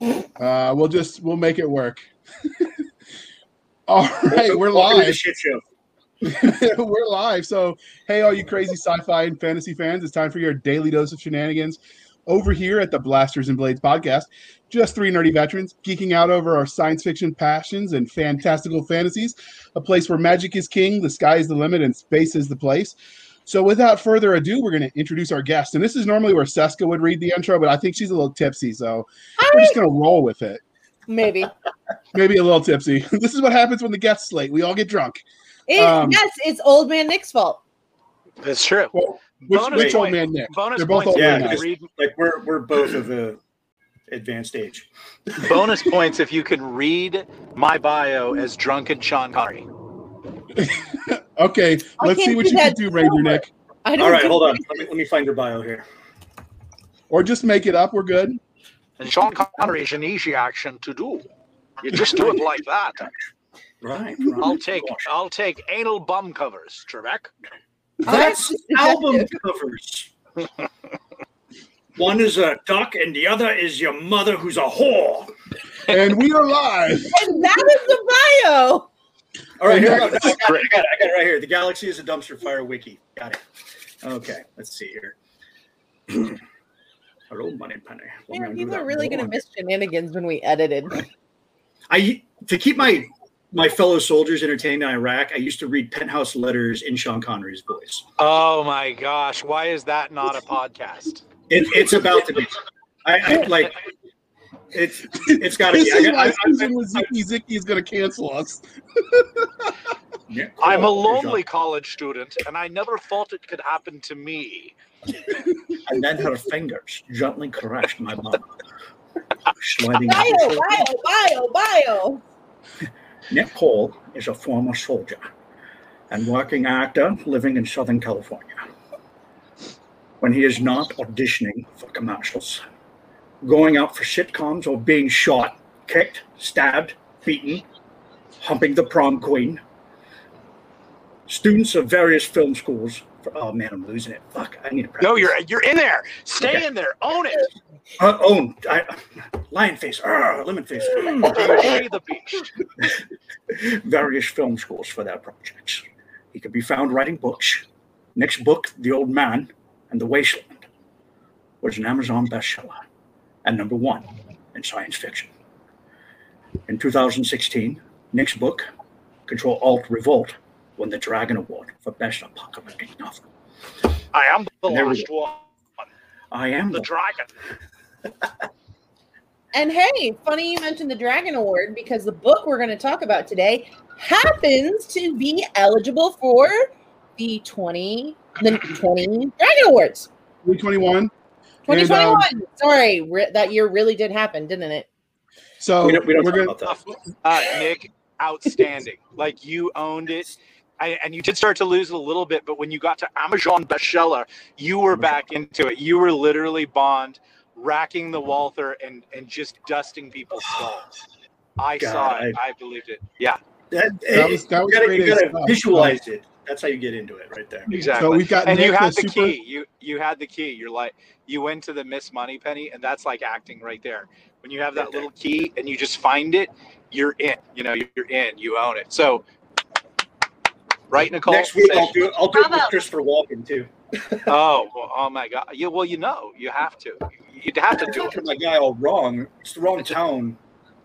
Uh, we'll just we'll make it work. All right, we're live. Shit show. we're live. So, hey, all you crazy sci-fi and fantasy fans, it's time for your daily dose of shenanigans over here at the Blasters and Blades podcast. Just three nerdy veterans geeking out over our science fiction passions and fantastical fantasies. A place where magic is king, the sky is the limit, and space is the place. So, without further ado, we're going to introduce our guest. And this is normally where Cisca would read the intro, but I think she's a little tipsy, so we're just going to roll with it. Maybe. Maybe a little tipsy. this is what happens when the guests late. We all get drunk. It- Um, yes, it's old man Nick's fault. That's true. Well, which, Bonus which old point. man Nick? Bonus They're both points. old Yeah, man you read, Like we're we're both of a advanced age. bonus points if you can read my bio as drunken Sean Connery. Okay, I let's see what you can that do, Ranger. Nick. I don't All right, hold on. Let me, let me find your bio here. Or just make it up. We're good. And Sean Connery is an easy action to do. You just do it like that. Right. I'll take I'll take anal bum covers, Trebek. That's That's album covers. One is a duck, and the other is your mother, who's a whore. And we are live. And that is the bio. All right, here we go. Okay. No, I, got it, I got it. I got it right here. The galaxy is a dumpster fire wiki. Got it. Okay, let's see here. Hello, Moneypenny. What am I Man, gonna do people are really going to miss shenanigans when we edited. I to keep my my fellow soldiers entertained in Iraq. I used to read penthouse letters in Sean Connery's voice. Oh my gosh, why is that not a podcast? It, it's about to be. I, I like. It's it's got to be. I, is got- why I, Susan Waziki Ziki is going to cancel us. Yeah, I'm a lonely college student, and I never thought it could happen to me. And then her fingers gently caressed my bum, sliding. Bio, bio, bio, bio. Nick Cole is a former soldier and working actor living in Southern California. When he is not auditioning for commercials, going out for sitcoms, or being shot, kicked, stabbed, beaten, humping the prom queen, students of various film schools. Oh man, I'm losing it. Fuck, I need to practice. No, you're you're in there. Stay Okay. in there. Own it. Uh, own. I, lion face. Arr, lemon face. Do you see the beast? various film schools for their projects. He could be found writing books. Next book, The Old Man and the Wasteland, was an Amazon bestseller and number one in science fiction. In 2016, Nick's book, Control Alt Revolt, won the Dragon Award for Best Apocalyptic Novel. I am the last one. I am The the dragon. And hey, funny you mentioned the Dragon Award because the book we're going to talk about today happens to be eligible for the 20 the 20 Dragon Awards. 321. 2021. Sorry, re- that year really did happen, didn't it? So we don't, we don't we're talk going about that. Uh, Nick, outstanding. like you owned it. I, and you did start to lose it a little bit, but when you got to Amazon bestseller, you were back into it. You were literally Bond, racking the Walther and and just dusting people's skulls. I God, saw it. I- I believed it. Yeah, That, That was- that was you gotta, great you gotta visualize it. That's how you get into it right there. exactly. So we've got and Nick, you had the the, super- key. You you had the key. You're like you went to the Miss Moneypenny, and that's like acting right there. When you have that little key and you just find it, you're in. You know, you're in. You own it. So, right, Nicole. Next week, I'll do it. I'll do it with Bravo. Christopher Walken too. Oh, well, oh my God! Yeah, well, you know, you have to. You'd have to do Talking it. my guy all wrong. It's the wrong tone.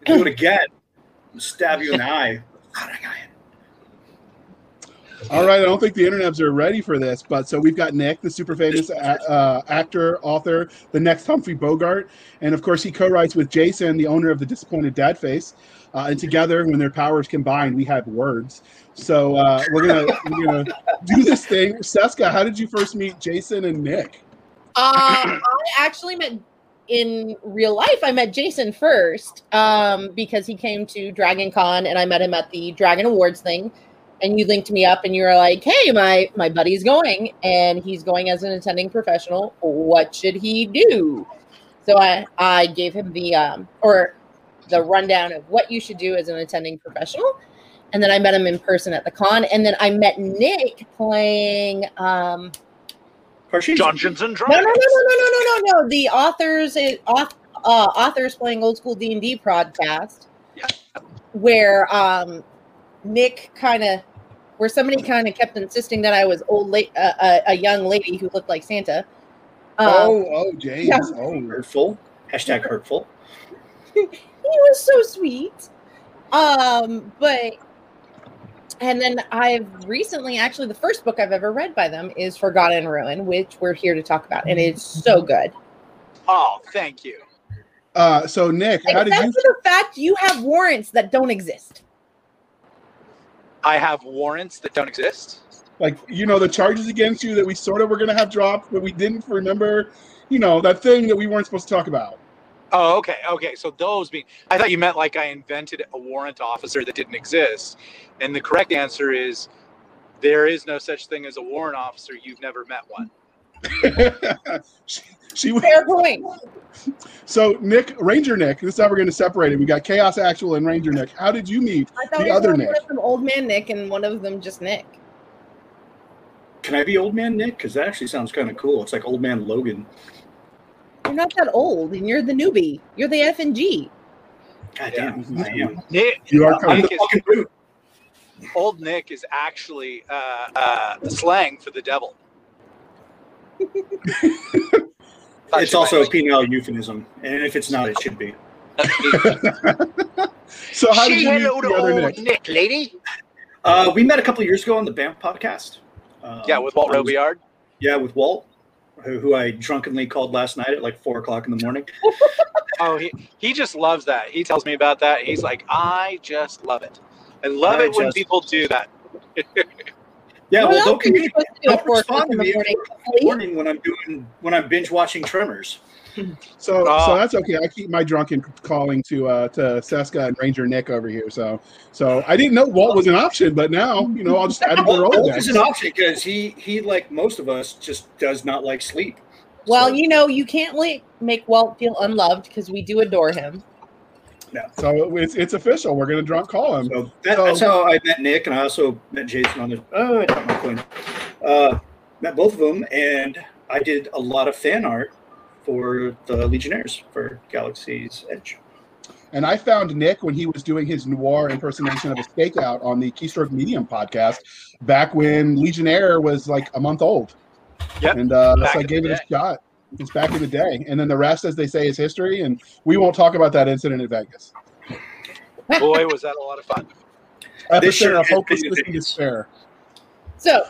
Do it again. Stab you in the eye. All right, I don't think the internets are ready for this, but so we've got Nick, the super famous uh, actor, author, the next Humphrey Bogart, and of course he co-writes with Jason, the owner of the Disappointed Dad Face, uh, and together, when their powers combine, we have words. So uh, we're gonna we're gonna do this thing. Cisca, how did you first meet Jason and Nick? Um, I actually met in real life. I met Jason first um, because he came to Dragon Con and I met him at the Dragon Awards thing. And you linked me up and you were like, "Hey, my my buddy's going and he's going as an attending professional. What should he do?" So I I gave him the um or the rundown of what you should do as an attending professional. And then I met him in person at the con. And then I met Nick playing um Parcheesi. Dungeons and no, no, no, no, no, no, no, no, no. The authors, is, uh, authors playing old school D and D podcast, Yeah. where um, Nick kind of, where somebody kind of kept insisting that I was old, la- uh, a, a young lady who looked like Santa. Um, oh, oh, James. yeah. Oh, Hurtful. Hashtag hurtful. he was so sweet. Um, but and then I've recently actually the first book I've ever read by them is Forgotten Ruin, which we're here to talk about, and it's so good. Oh, thank you. uh, so Nick, how Except did you? for the fact you have warrants that don't exist. I have warrants that don't exist. like you know the charges against you that we sort of were going to have dropped but we didn't remember you know that thing that we weren't supposed to talk about Oh, okay, okay. So those being, I thought you meant like I invented a warrant officer that didn't exist, and the correct answer is there is no such thing as a warrant officer. You've never met one. she, she Fair point. so nick ranger nick this is how we're going to separate it we got chaos actual and ranger nick how did you meet I thought The we were other one Nick. of them old man Nick and one of them just Nick. Can I be old man Nick? Because that actually sounds kind of cool. It's like old man Logan. You're not that old, and you're the newbie. You're the F and G. God Yeah. damn, I am. Nick, you are I'm the is- fucking brute. old Nick is actually uh, uh, the slang for the devil. It's also a penile euphemism, and if it's not, it should be. so how did you meet hello to the other nick Nick, lady. Uh, we met a couple of years ago on the BAMP podcast. Um, yeah, with Walt I was- Robillard. Yeah, with Walt, who, who I drunkenly called last night at like four o'clock in the morning. Oh, he he just loves that. He tells me about that. He's like, I just love it. I love I it when just- people do that. Yeah, What well, don't are you communicate supposed to do at don't respond to me morning? in the morning when I'm doing when I'm binge watching Tremors. so Oh. so that's okay i keep my drunken calling to uh to Cisca and ranger nick over here so so i didn't know walt was an option but now you know i'll just add him to the Walt, Walt is an option because he he like most of us just does not like sleep. Well, So- you know, you can't like make Walt feel unloved because we do adore him. So it's it's official we're gonna drunk call him So that, So- that's how I met Nick, and I also met Jason on the. Oh, I dropped my coin. Uh, met both of them, and I did a lot of fan art for the Legionnaires for Galaxy's Edge. And I found Nick when he was doing his noir impersonation of a stakeout on the Keystroke Medium podcast back when Legionnaire was like a month old. Yep. And uh, so I gave the it a shot. It's back in the day. And then the rest, as they say, is history. And we won't talk about that incident in Vegas. Boy, was that a lot of fun. Epicenter This sure of has been hopelessness and Vegas. despair. So,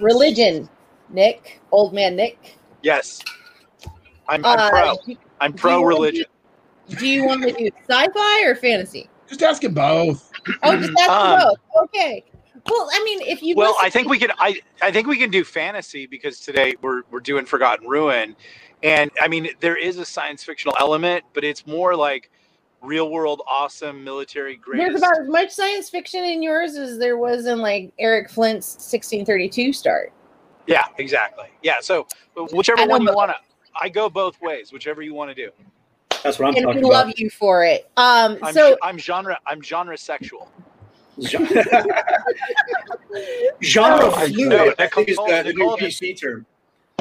religion, Nick, old man Nick. Yes, I'm, I'm Uh, pro. do- I'm pro wanna religion. Do you want to do sci-fi or fantasy? Just ask him both. Oh, just ask Um, both. Okay. Well, I mean, if you Well, listen- I think we could. I I think we can do fantasy because today we're we're doing Forgotten Ruin, and I mean there is a science fictional element, but it's more like real world awesome military there's about as much science fiction in yours as there was in like Eric Flint's 1632 start. yeah, exactly. Yeah, so whichever I know one you want to. I go both ways. Whichever you want to do. That's what I'm and we talking love you for it. Um, I'm so I'm genre I'm genre sexual. Genre fluid, no, I think is Nicole- the, the new Nicole- PC term.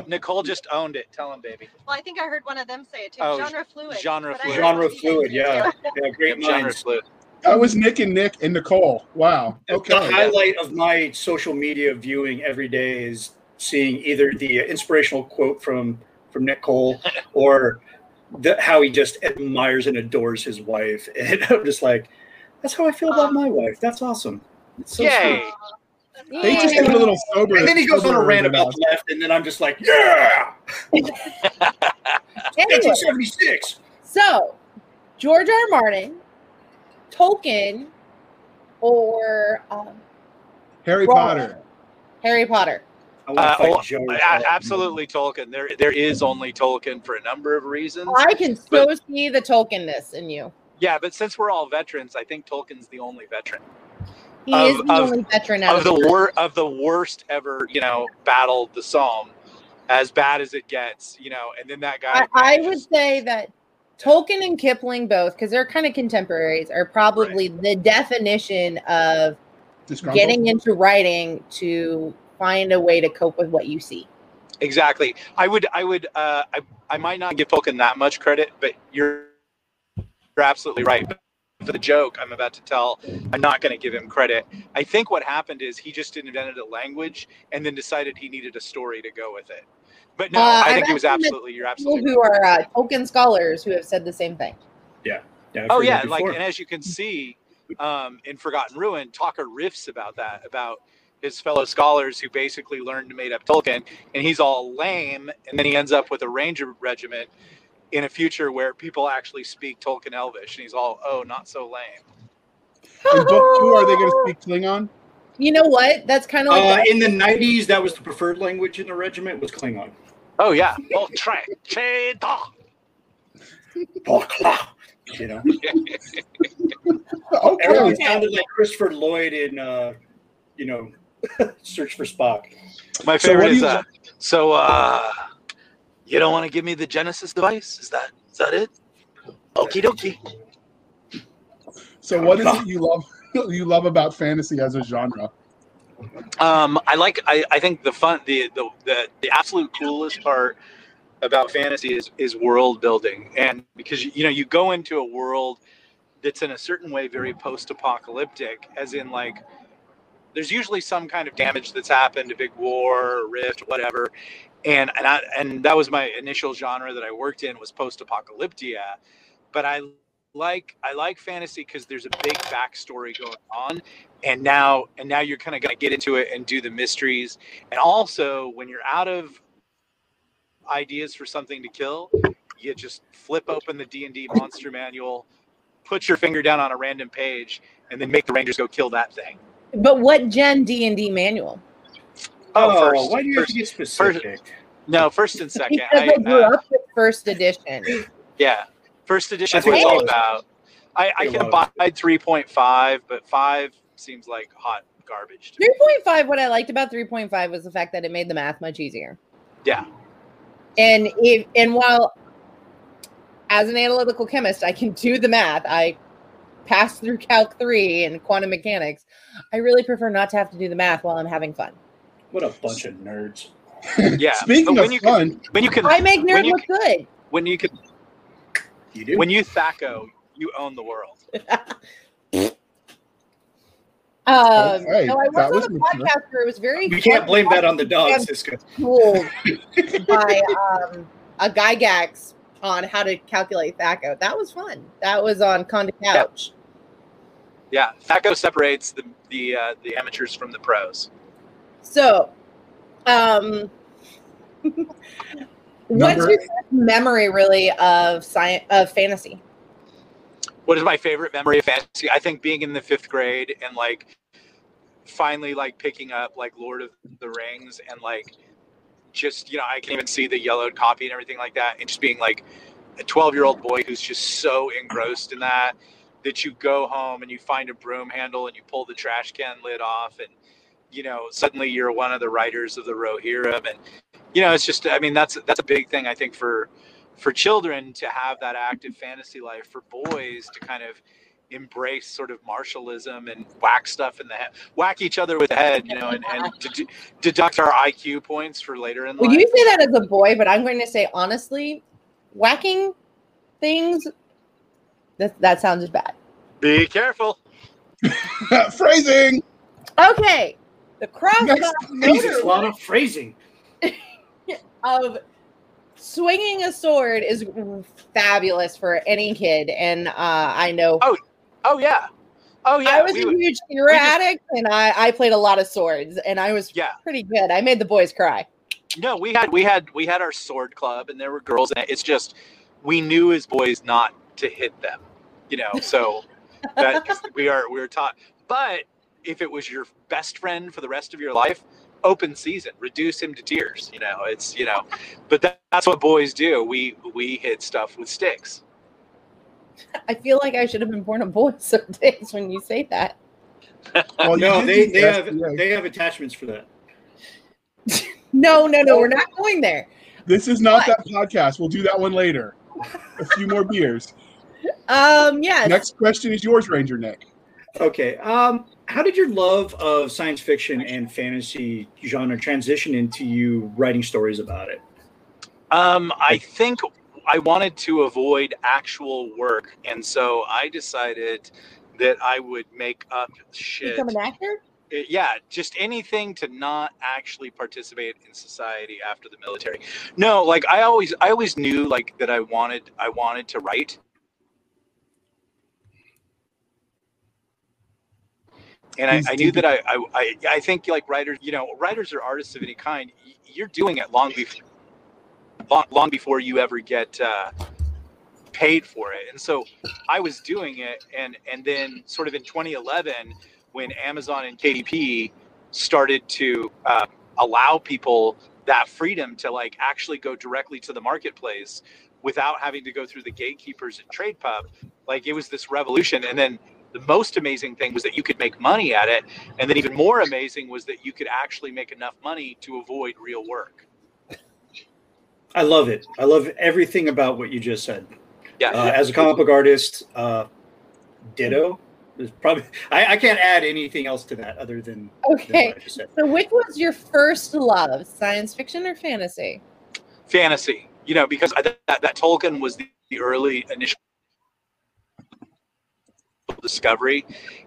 Nicole just owned it. Tell him, baby. Well, I think I heard one of them say it too. Oh, genre fluid. genre fluid. Genre fluid, yeah. Yeah, great Genre minds. fluid. That was Nick and Nick and Nicole. Wow. The Okay. highlight of my social media viewing every day is seeing either the inspirational quote from from Nicole or the, how he just admires and adores his wife, and I'm just like, that's how I feel about my wife. That's awesome. It's so Yay. sweet. They just get a little sober. And then he goes on a sober rant about about the left, and then I'm just like, yeah, anyway, 1976. so George R. R. Martin, Tolkien, or um, Harry Ron. Potter. Harry Potter. I want to Uh, oh, absolutely Tolkien. There there is only Tolkien for a number of reasons. I can so see the Tolkienness in you. Yeah, but since we're all veterans, I think Tolkien's the only veteran He Of- is the of- only veteran out of of the the group. wor- of the worst ever, you know, battle the Somme, as bad as it gets, you know. And then that guy. I, I would say that Tolkien and Kipling both, because they're kind of contemporaries, are probably the definition of Disgruntled. getting into writing to find a way to cope with what you see. Exactly. I would. I would. Uh, I. I might not give Tolkien that much credit, but you're. You're absolutely right. But for the joke I'm about to tell, I'm not going to give him credit. I think what happened is he just invented a language and then decided he needed a story to go with it. But no, Uh, I I've think he was absolutely. You're People absolutely. who are uh, Tolkien scholars who have said the same thing. Yeah, I've Oh yeah, that like and as you can see, um, in Forgotten Ruin, Talker riffs about that about his fellow scholars who basically learned to made up Tolkien, and he's all lame, and then he ends up with a ranger regiment in a future where people actually speak Tolkien Elvish, and he's all, oh, not so lame. In book two, are they going to speak Klingon? You know what? That's kind of like Uh, in the '90s, that was the preferred language in the regiment was Klingon. Oh yeah, Oh, well, try Cheda. You know, Okay. everyone sounded like Christopher Lloyd in, uh, you know, Search for Spock. My favorite do is you- uh, so. uh You don't want to give me the Genesis device? Is that is that it? Okie dokie. So, what is it you love? You love about fantasy as a genre? Um, I like. I, I think the fun, the, the the the absolute coolest part about fantasy is is world building, and because you know you go into a world that's in a certain way very post-apocalyptic, as in like there's usually some kind of damage that's happened, a big war, a rift, whatever, and and I, and that was my initial genre that I worked in was post-apocalyptia, but I like I like fantasy because there's a big backstory going on. And now and now you're kind of to get into it and do the mysteries. And also when you're out of ideas for something to kill you just flip open the d&d monster manual put your finger down on a random page and then make the rangers go kill that thing. But what gen D and D manual? Oh, first, why do you first- have to get specific? no first and second Because I, I, grew uh, up with first edition. yeah first edition I is what it's all about i, I can lot of- abide 3.5 but 5 seems like hot garbage. Three point five. What I liked about three point five was the fact that it made the math much easier. yeah And if and while as an analytical chemist, I can do the math. I passed through Calc three and quantum mechanics. I really prefer not to have to do the math while I'm having fun. What a bunch of nerds. yeah Speaking but of when you fun, can, when you can I make when nerd you look good. when you can You do? when you thaco you own the world Um, Okay, no, I that was was on a mature. podcast where it was very. you can't blame that on the watching dog, Cisco. schooled by um, a Gygax on how to calculate THACO. That was fun. That was on Conda Couch. yeah thaco separates the the uh, the amateurs from the pros So, um, what's your memory really of science of fantasy? what is my favorite memory of fantasy i think being in the fifth grade and like finally like picking up like lord of the rings and like just you know i can even see the yellowed copy and everything like that and just being like a 12 year old boy who's just so engrossed in that that you go home and you find a broom handle and you pull the trash can lid off and you know suddenly you're one of the riders of the rohirrim and you know it's just i mean that's that's a big thing i think for for children to have that active fantasy life for boys to kind of embrace sort of martialism and whack stuff in the head whack each other with the head you know and, and to deduct our iq points for later in Well, life you say that as a boy, but I'm going to say honestly, whacking things. That that sounds bad. be careful phrasing. Okay, the crossbow Next, Jesus, a lot of phrasing. of swinging a sword is fabulous for any kid, and uh, I know oh oh yeah oh yeah I was we a would- huge hero just- addict, and I I played a lot of swords, and I was Yeah. pretty good. I made the boys cry. no we had we had we had our sword club and there were girls in it it's just we knew as boys not to hit them you know so that we are we were taught but if it was your best friend for the rest of your life open season reduce him to tears you know it's you know but that, that's what boys do we we hit stuff with sticks I feel like I should have been born a boy some days when you say that. Well, no, they, they have they have attachments for that. No, no, no, we're not going there. This is not that podcast. We'll do that one later. A few more beers. Um, yes. Next question is yours, Ranger Nick. Okay. Um, how did your love of science fiction and fantasy genre transition into you writing stories about it? Um, I think I wanted to avoid actual work, and so I decided that I would make up shit. Become an actor? Uh, yeah, just anything to not actually participate in society after the military. No, like I always, I always knew like that I wanted, I wanted to write. And I, I knew that I, I, I, think like writers, you know, writers or artists of any kind, you're doing it long before, long, long before you ever get uh, paid for it. And so I was doing it, and and then sort of in 2011, when Amazon and KDP started to uh, allow people that freedom to like actually go directly to the marketplace without having to go through the gatekeepers at trade pub like it was this revolution and then the most amazing thing was that you could make money at it and then even more amazing was that you could actually make enough money to avoid real work I love it. I love everything about what you just said. yeah Uh, as a comic book artist, uh, ditto. There's probably I, I can't add anything else to that other than, than Okay. what I just said. So, which was your first love, science fiction or fantasy? fantasy you know because I, that, that tolkien was the, the early initial discovery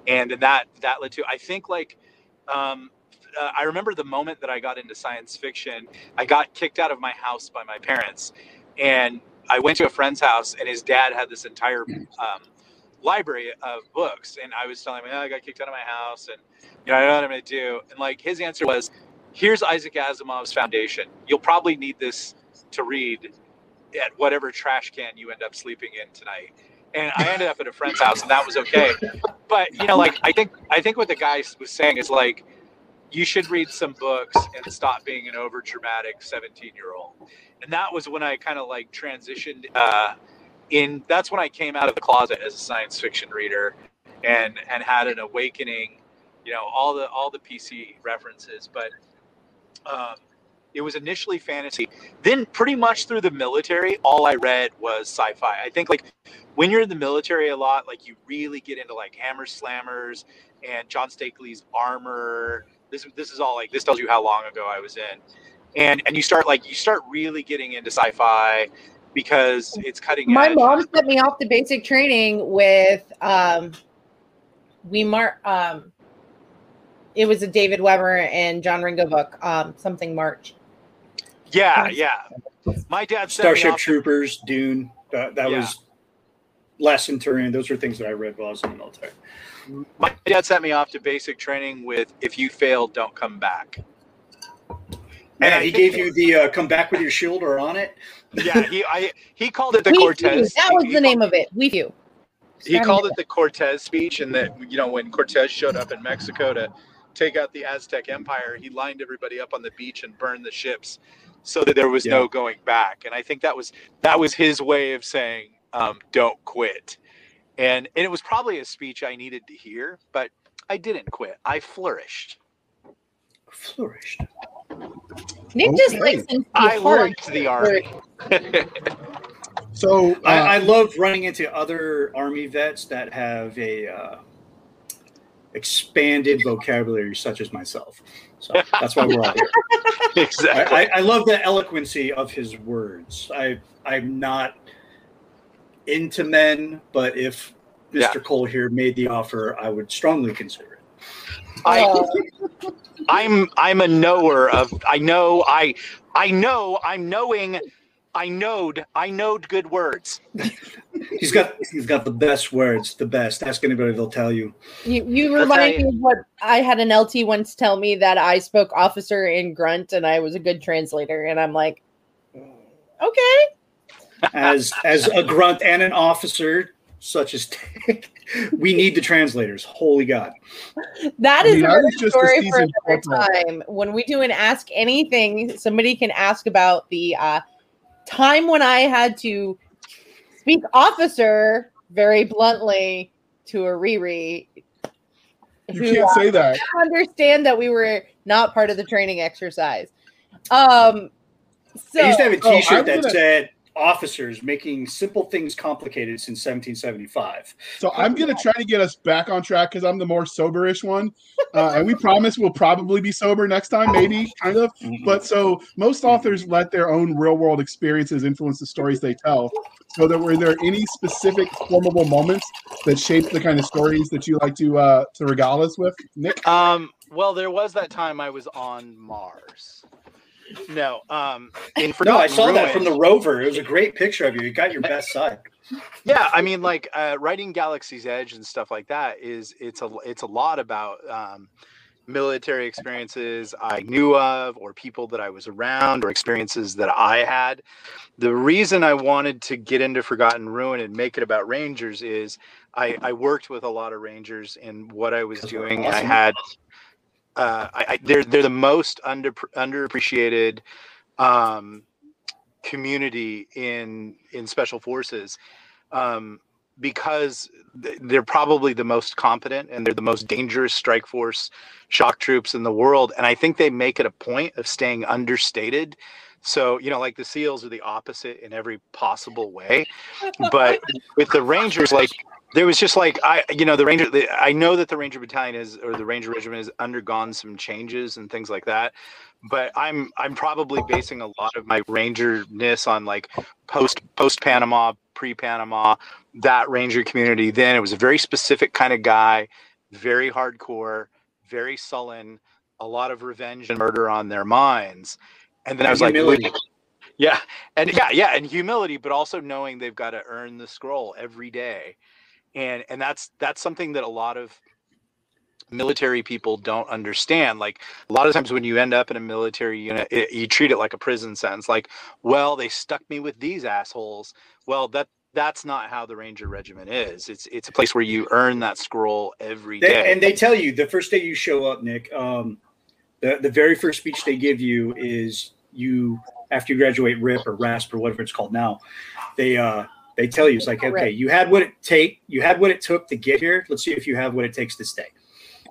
and that that led to i think like um uh, i remember the moment that i got into science fiction i got kicked out of my house by my parents and i went to a friend's house and his dad had this entire um, library of books and i was telling him oh, i got kicked out of my house and you know i don't know what i'm going to do and like his answer was here's isaac asimov's foundation you'll probably need this to read at whatever trash can you end up sleeping in tonight. And I ended up at a friend's house, and that was okay. But you know, like I think I think what the guy was saying is like, you should read some books and stop being an over dramatic 17 year old. And that was when I kind of like transitioned. Uh, in that's when I came out of the closet as a science fiction reader, and and had an awakening. You know, all the all the PC references, but. Um, it was initially fantasy. Then, pretty much through the military, all I read was sci-fi. I think like when you're in the military a lot, like you really get into like Hammer Slammers and John Steakley's Armor. This this is all like this tells you how long ago I was in, and and you start like you start really getting into sci-fi because it's cutting My edge. mom sent me off to basic training with um, we mar um, it was a David Weber and John Ringo book, um, something March. Yeah, yeah. My dad sent Starship off- Troopers, Dune. That, that Yeah. was Last Centurion. Those are things that I read while I was in the military. My dad sent me off to basic training with "If you fail, don't come back." And he gave you the uh, "Come back with your shield" or on it. Yeah, he I, he called it the We Few, Cortez. That was he, the name of it. We few. He called it the Cortez speech, and that you know when Cortez showed up in Mexico to take out the Aztec Empire, he lined everybody up on the beach and burned the ships, so that there was Yeah. no going back. And I think that was that was his way of saying, um, "Don't quit." And and it was probably a speech I needed to hear, but I didn't quit. I flourished. Flourished. Nick just likes into I hard liked the army. So uh, I, I love running into other army vets that have a uh, expanded vocabulary, such as myself. So that's why we're all here. exactly. I, I, I love the eloquency of his words. I I'm not into men, but if Yeah. Mr. Cole here made the offer, I would strongly consider it. I, I'm I'm a knower of I know I I know I'm knowing I knowed I knowed good words. He's got he's got the best words, the best. Ask anybody, they'll tell you. you, you remind me of what I had an LT once tell me that I spoke officer in grunt and I was a good translator. And I'm like, okay. As as a grunt and an officer, such as we need the translators. Holy God. That is I mean, I another was just a story for another time. When we do an ask anything, somebody can ask about the uh, time when I had to speak officer very bluntly to a Riri. you who, can't say that. understand that we were not part of the training exercise. Um, so I used to have a Oh, T-shirt I'm that gonna- said officers making simple things complicated since 1775. So I'm gonna try to get us back on track because I'm the more soberish one, uh, and we promise we'll probably be sober next time, maybe kind of. But so most authors let their own real world experiences influence the stories they tell. So that were there any specific formable moments that shaped the kind of stories that you like to uh, to regale us with, Nick? Um, well, there was that time I was on Mars. No, um, in no, I Forgotten saw that from the rover. It was a great picture of you. You got your best side. yeah i mean like uh, writing galaxy's edge and stuff like that is it's a it's a lot about um, military experiences i knew of or people that i was around or experiences that i had the reason i wanted to get into forgotten ruin and make it about rangers is i i worked with a lot of rangers in what i was doing and i had uh, I, I, they're they're the most under underappreciated um, community in in special forces um, because they're probably the most competent and they're the most dangerous strike force shock troops in the world. And i think they make it a point of staying understated. So you know like the seals are the opposite in every possible way. But with the rangers like there was just like i you know the ranger the, i know that the ranger battalion is or the ranger regiment has undergone some changes and things like that but i'm i'm probably basing a lot of my rangerness on like post post panama pre panama that ranger community. Then it was a very specific kind of guy very hardcore very sullen a lot of revenge and murder on their minds. And then i was like Humility. yeah and yeah yeah and humility but also knowing they've got to earn the scroll every day and and that's that's something that a lot of military people don't understand like a lot of times when you end up in a military unit it, you treat it like a prison sentence like well they stuck me with these assholes well that that's not how the ranger regiment is it's it's a place where you earn that scroll every They, day and they tell you the first day you show up, Nick. Um, the the very first speech they give you is you after you graduate RIP or RASP or whatever it's called now. They uh they tell you it's like okay, you had what it take, you had what it took to get here. Let's see if you have what it takes to stay.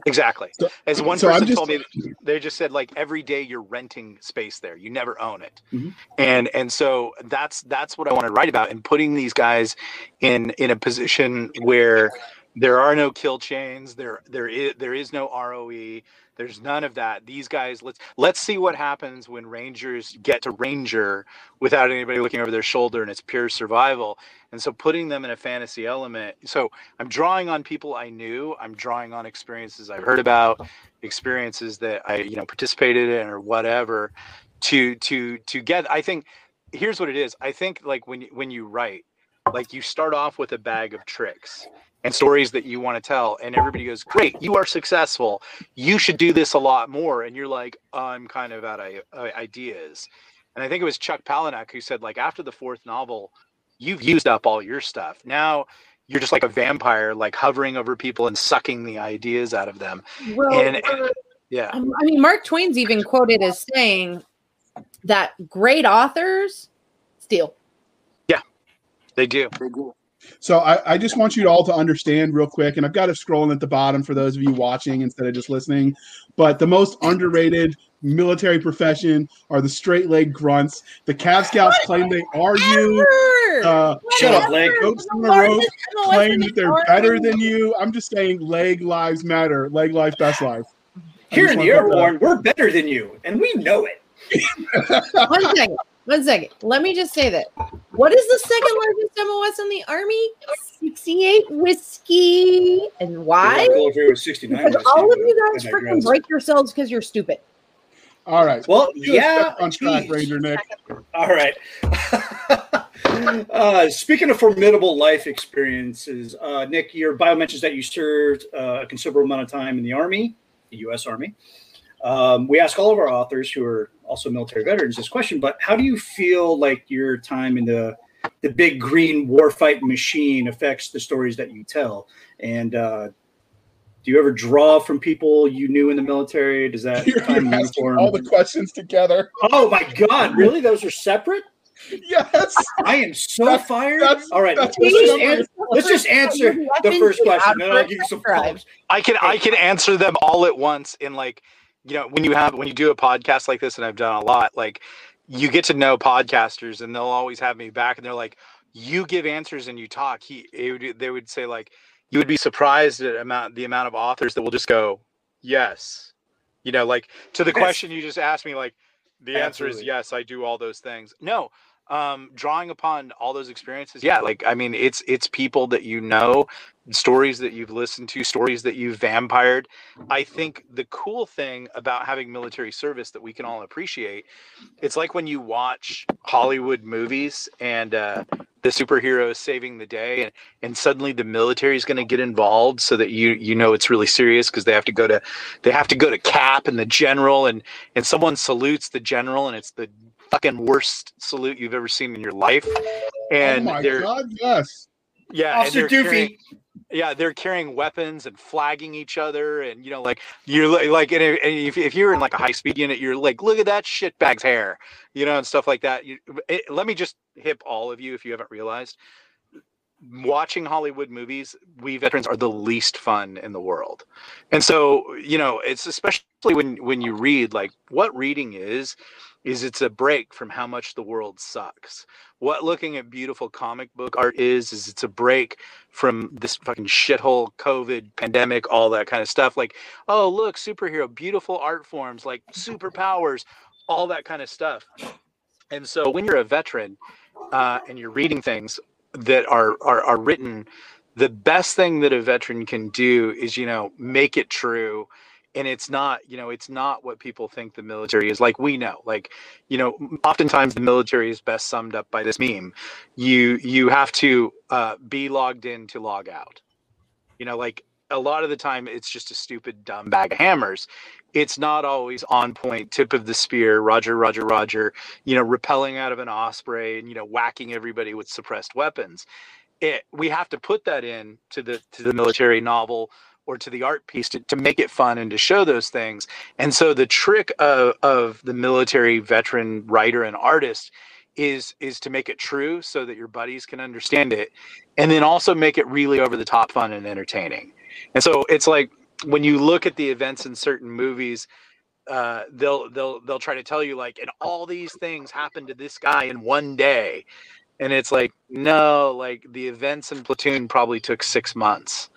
exactly So- as one so person just- told me they just said like every day you're renting space there you never own it Mhm. and and so that's that's what i want to write about and putting these guys in in a position where there are no kill chains there there is there is no roe there's none of that. These guys let's let's see what happens when rangers get to ranger without anybody looking over their shoulder and it's pure survival. And so putting them in a fantasy element so i'm drawing on people i knew i'm drawing on experiences i've heard about experiences that i you know participated in or whatever to to to get i think here's what it is. I think like when when you write like you start off with a bag of tricks and stories that you want to tell and everybody goes great you are successful. You should do this a lot more. And you're like i'm kind of out of uh, ideas. And i think it was chuck palahniuk who said like after the fourth novel you've used up all your stuff. Now you're just like a vampire like hovering over people and sucking the ideas out of them. Well, and, and yeah. um, I mean, Mark Twain's even quoted as saying that great authors steal. They do So I, I just want you all to understand real quick, and I've got it scrolling at the bottom for those of you watching instead of just listening. But the most underrated military profession are the straight leg grunts. The Cav Scouts claim they are you. Uh, Shut up, Whatever. Leg. Goats on the rope largest claim that they're army. better than you. I'm just saying, leg lives matter. Leg life, best life. Here in the want to put that- airborne, we're better than you, and we know it. One second. One second. Let me just say that. What is the second largest MOS in the army? 68 whiskey. And why? Go over here with 69 Because whiskey, all of you guys I freaking break yourselves because you're stupid. All right. Well, yeah. on track. Ranger Nick. All right. uh, speaking of formidable life experiences, uh, Nick, your bio mentions that you served uh, a considerable amount of time in the Army, the U.S. Army. Um, we ask all of our authors who are also military veterans this question, but how do you feel like your time in the the big green warfight machine affects the stories that you tell? And uh, do you ever draw from people you knew in the military? Does that You're time asking uniform? all the questions together. Oh my God! Really? Those are separate? Yes. I am so That's- fired. that's- All right, that's let's just, I'm answer, let's just answer the first question, then I'll give you some prompts. I can I can answer them all at once in like you know when you have when you do a podcast like this and I've done a lot like you get to know podcasters and they'll always have me back and they're like you give answers and you talk. He would, they would say like you would be surprised at amount the amount of authors that will just go yes. You know like to the question you just asked me like the answer is yes i do all those things. No um drawing upon all those experiences yeah like i mean it's it's people that you know stories that you've listened to stories that you've vampired. I think the cool thing about having military service that we can all appreciate it's like when you watch hollywood movies and uh the superhero is saving the day and, and suddenly the military is going to get involved so that you you know it's really serious because they have to go to they have to go to cap and the general and and someone salutes the general and it's the fucking worst salute you've ever seen in your life and oh my they're god, yes. yeah Officer they're carrying- Doofy. yeah they're carrying weapons and flagging each other and you know like you're like and if, if you're in like a high speed unit you're like look at that shitbag's hair you know and stuff like that you, it, let me just hip all of you if you haven't realized watching hollywood movies we veterans are the least fun in the world and so you know it's especially when when you read like what reading is is it's a break from how much the world sucks. What looking at beautiful comic book art is is it's a break from this fucking shithole covid pandemic all that kind of stuff like oh look superhero beautiful art forms like superpowers all that kind of stuff. And so when you're a veteran uh, and you're reading things that are, are are written the best thing that a veteran can do is you know make it true and it's not you know it's not what people think the military is like we know like you know oftentimes the military is best summed up by this meme you you have to uh, be logged in to log out. You know like a lot of the time it's just a stupid dumb bag of hammers. It's not always on point tip of the spear roger roger roger you know repelling out of an osprey and you know whacking everybody with suppressed weapons. It, we have to put that in to the to the military novel or to the art piece to, to make it fun and to show those things. And so the trick of, of the military veteran writer and artist is is to make it true so that your buddies can understand it and then also make it really over the top fun and entertaining. And so it's like when you look at the events in certain movies uh, they'll they'll they'll try to tell you like and all these things happened to this guy in one day. And it's like no like the events in platoon probably took six months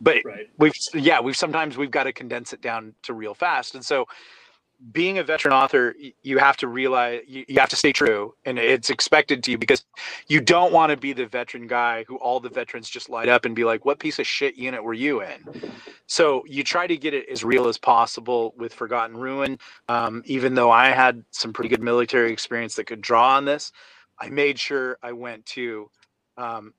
but Right. we've yeah we've sometimes we've got to condense it down to real fast and so being a veteran author you have to realize you, you have to stay true and it's expected to you because you don't want to be the veteran guy who all the veterans just light up and be like what piece of shit unit were you in so you try to get it as real as possible with forgotten ruin um, even though i had some pretty good military experience that could draw on this i made sure i went to um,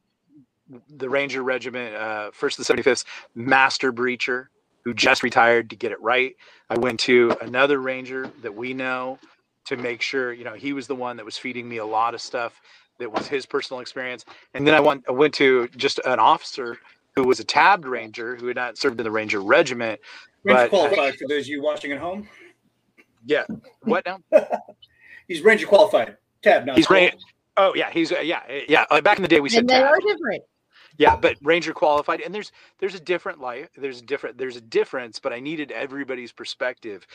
the ranger regiment uh, first of the 75th master breacher who just retired to get it right I went to another ranger that we know to make sure, you know, he was the one that was feeding me a lot of stuff that was his personal experience. And then I went I went to just an officer who was a tabbed ranger who had not served in the ranger regiment. Ranger But- qualified for those of you watching at home. Yeah. What now? He's Ranger qualified. Tab now. He's Ra- Oh yeah, he's uh, yeah, uh, yeah. Uh, back in the day we said and they tab. are different. Yeah, but Ranger qualified, and there's there's a different life. There's a different there's a difference, but I needed everybody's perspective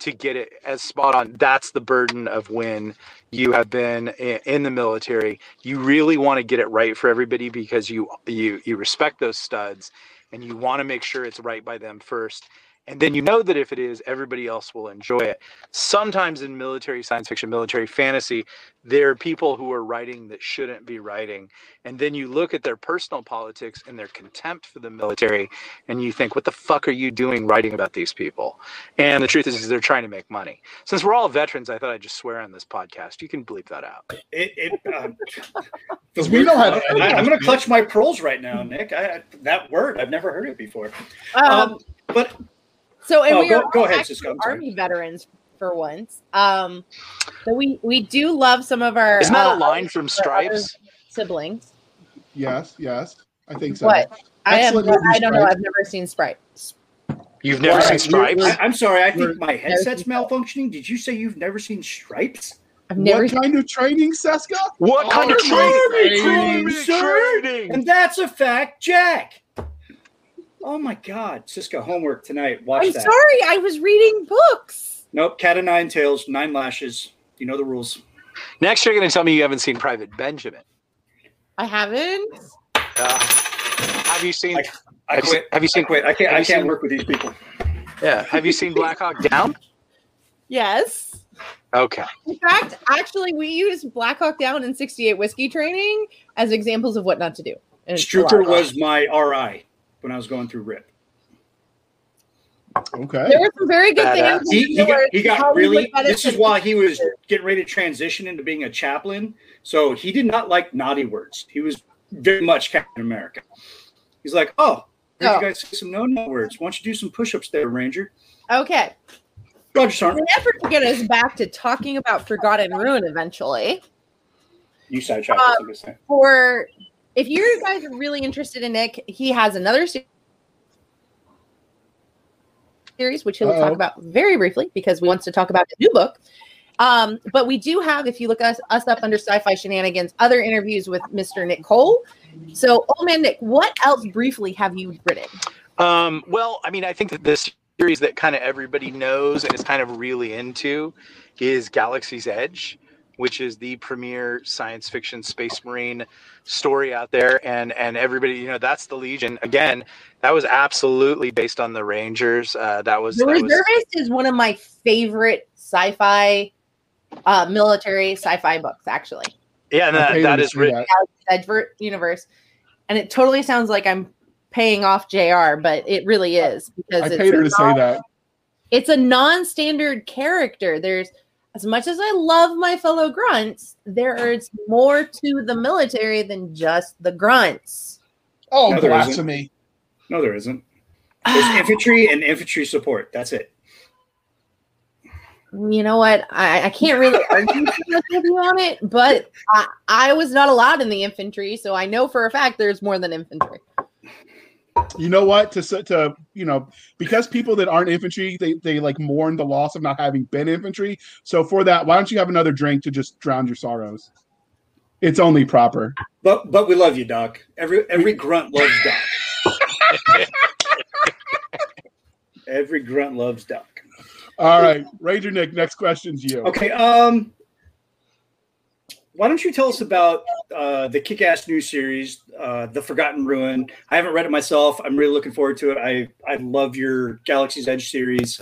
to get it as spot on. That's the burden of when you have been in the military. You really want to get it right for everybody because you you you respect those studs, and you want to make sure it's right by them first. And then you know that if it is, everybody else will enjoy it. Sometimes in military science fiction, military fantasy, there are people who are writing that shouldn't be writing. And then you look at their personal politics and their contempt for the military and you think what the fuck are you doing writing about these people? And the truth is, is they're trying to make money. Since we're all veterans i thought i'd just swear on this podcast. You can bleep that out. It, it, Because we don't have I, any- am going to clutch my pearls right now, Nick. I, I- that word, I've never heard it before. Um, Um, but so and oh, we go- are go ahead, Cisco, army veterans for once. Um, so we we do love some of our isn't that uh, a line from stripes siblings. Yes, yes. I think so. What? I have Excellent no, movie, I don't know. I've never seen Stripes. you've never All seen stripes we're- I, I'm sorry. I think my headset's malfunctioning. Did you say you've never seen Stripes? I've never What kind of training, Cisca? what kind of Army training training, sir. training And that's a fact, Jack. Oh my God, Cisco, homework tonight. Watch I'm that. sorry. I was reading books. Nope, cat of nine tails, nine lashes. You know the rules. Next, you're going to tell me you haven't seen Private Benjamin. I haven't. Uh, have you seen? I Have you quit. seen- have you I quit. I can't. I can't seen- work with these people. Yeah. Have you seen Black Hawk Down? Yes. Okay. In fact, actually, we use Black Hawk Down and 68 whiskey training as examples of what not to do. And it's a Strucker was my RI when I was going through RIP. Okay. There were some very good Badass. things. He, he got, he got really. This is why he was getting ready to transition into being a chaplain. So he did not like naughty words. He was very much Captain America. He's like, oh, Oh. you guys say some no no words. Why don't you do some push ups there, Ranger? Okay. Roger, In an effort to get us back to talking about Forgotten Ruin eventually, You sidetracked. us, Um, I'm gonna say. for if you guys are really interested in Nick, he has another series which he'll Uh-oh. talk about very briefly because we wants to talk about the new book. Um, but we do have, if you look us, us up under sci-fi shenanigans, other interviews with Mr. Nick Cole. So, old man Nick, what else briefly have you written? Um, well, I mean, I think that this series that kind of everybody knows and is kind of really into is Galaxy's Edge, which is the premier science fiction space marine story out there. And and everybody, you know, that's the Legion. Again, that was absolutely based on the Rangers. Uh, that was The that was Reservist is one of my favorite sci-fi, uh, military sci-fi books, actually. yeah, and I that, paid that to is see written. that. Universe, and it totally sounds like I'm paying off Jr. But it really is because I it's paid her a to say that. It's a non-standard character. There's as much as I love my fellow grunts, there is more to the military than just the grunts. Oh, No, there isn't. blasphemy. No, there isn't. There's infantry and infantry support. That's it. You know what? I, I can't really argue with you on it, but I, I was not allowed in the infantry, so I know for a fact there's more than infantry. You know what? To to you know, because people that aren't infantry, they they like mourn the loss of not having been infantry. So for that, why don't you have another drink to just drown your sorrows? It's only proper. But but we love you, Doc. Every every grunt loves Doc. every grunt loves Doc. All right, Ranger Nick. Next question's you. Okay. Um, why don't you tell us about uh, the kick-ass new series, uh, The Forgotten Ruin? I haven't read it myself. I'm really looking forward to it. I I love your Galaxy's Edge series.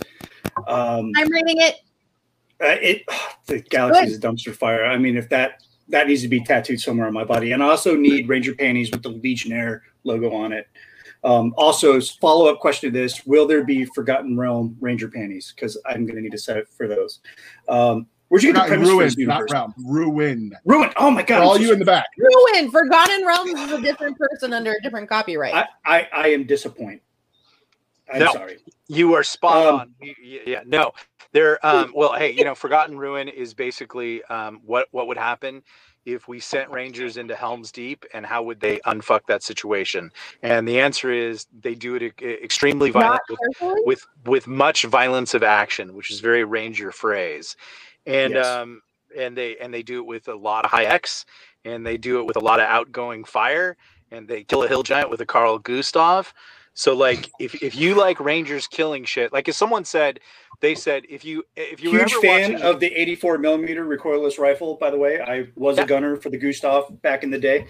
Um, I'm reading it. uh, it the Galaxy is a dumpster fire. I mean, if that that needs to be tattooed somewhere on my body, and I also need Ranger panties with the Legionnaire logo on it. Um, also, follow up question to this: Will there be Forgotten Realm Ranger panties? Because I'm going to need a set it for those. Um, where'd you get the Not premise for ruin, this not universe? realm. Ruin. Ruin. Oh my For god! all you in the back. Ruin Forgotten Realms is a different person under a different copyright. I, I, I am disappointed. I'm No. sorry. You are spot Um, on. Y- y- Yeah, no, there. Um, well, hey, you know, Forgotten Ruin is basically um, what what would happen if we sent Rangers into Helm's Deep, and how would they unfuck that situation? And the answer is they do it extremely Not violent with, with with much violence of action, which is very Ranger phrase, and Yes. um, and they and they do it with a lot of high X, and they do it with a lot of outgoing fire, and they kill a hill giant with a Carl Gustav. So like if, if you like Rangers killing shit, like if someone said they said if you if you Huge fan watching, of the 84 millimeter recoilless rifle. By the way, I was Yeah. a gunner for the Gustav back in the day.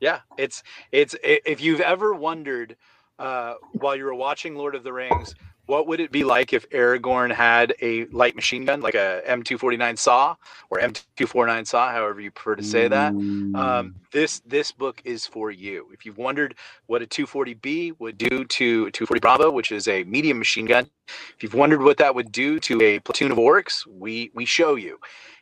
yeah it's it's if you've ever wondered uh, while you were watching Lord of the Rings, what would it be like if Aragorn had a light machine gun like a M249 saw or M249 saw, however you prefer to say that? um, this this book is for you. If you've wondered what a 240B would do to 240 Bravo, which is a medium machine gun, if you've wondered what that would do to a platoon of orcs, we we show you.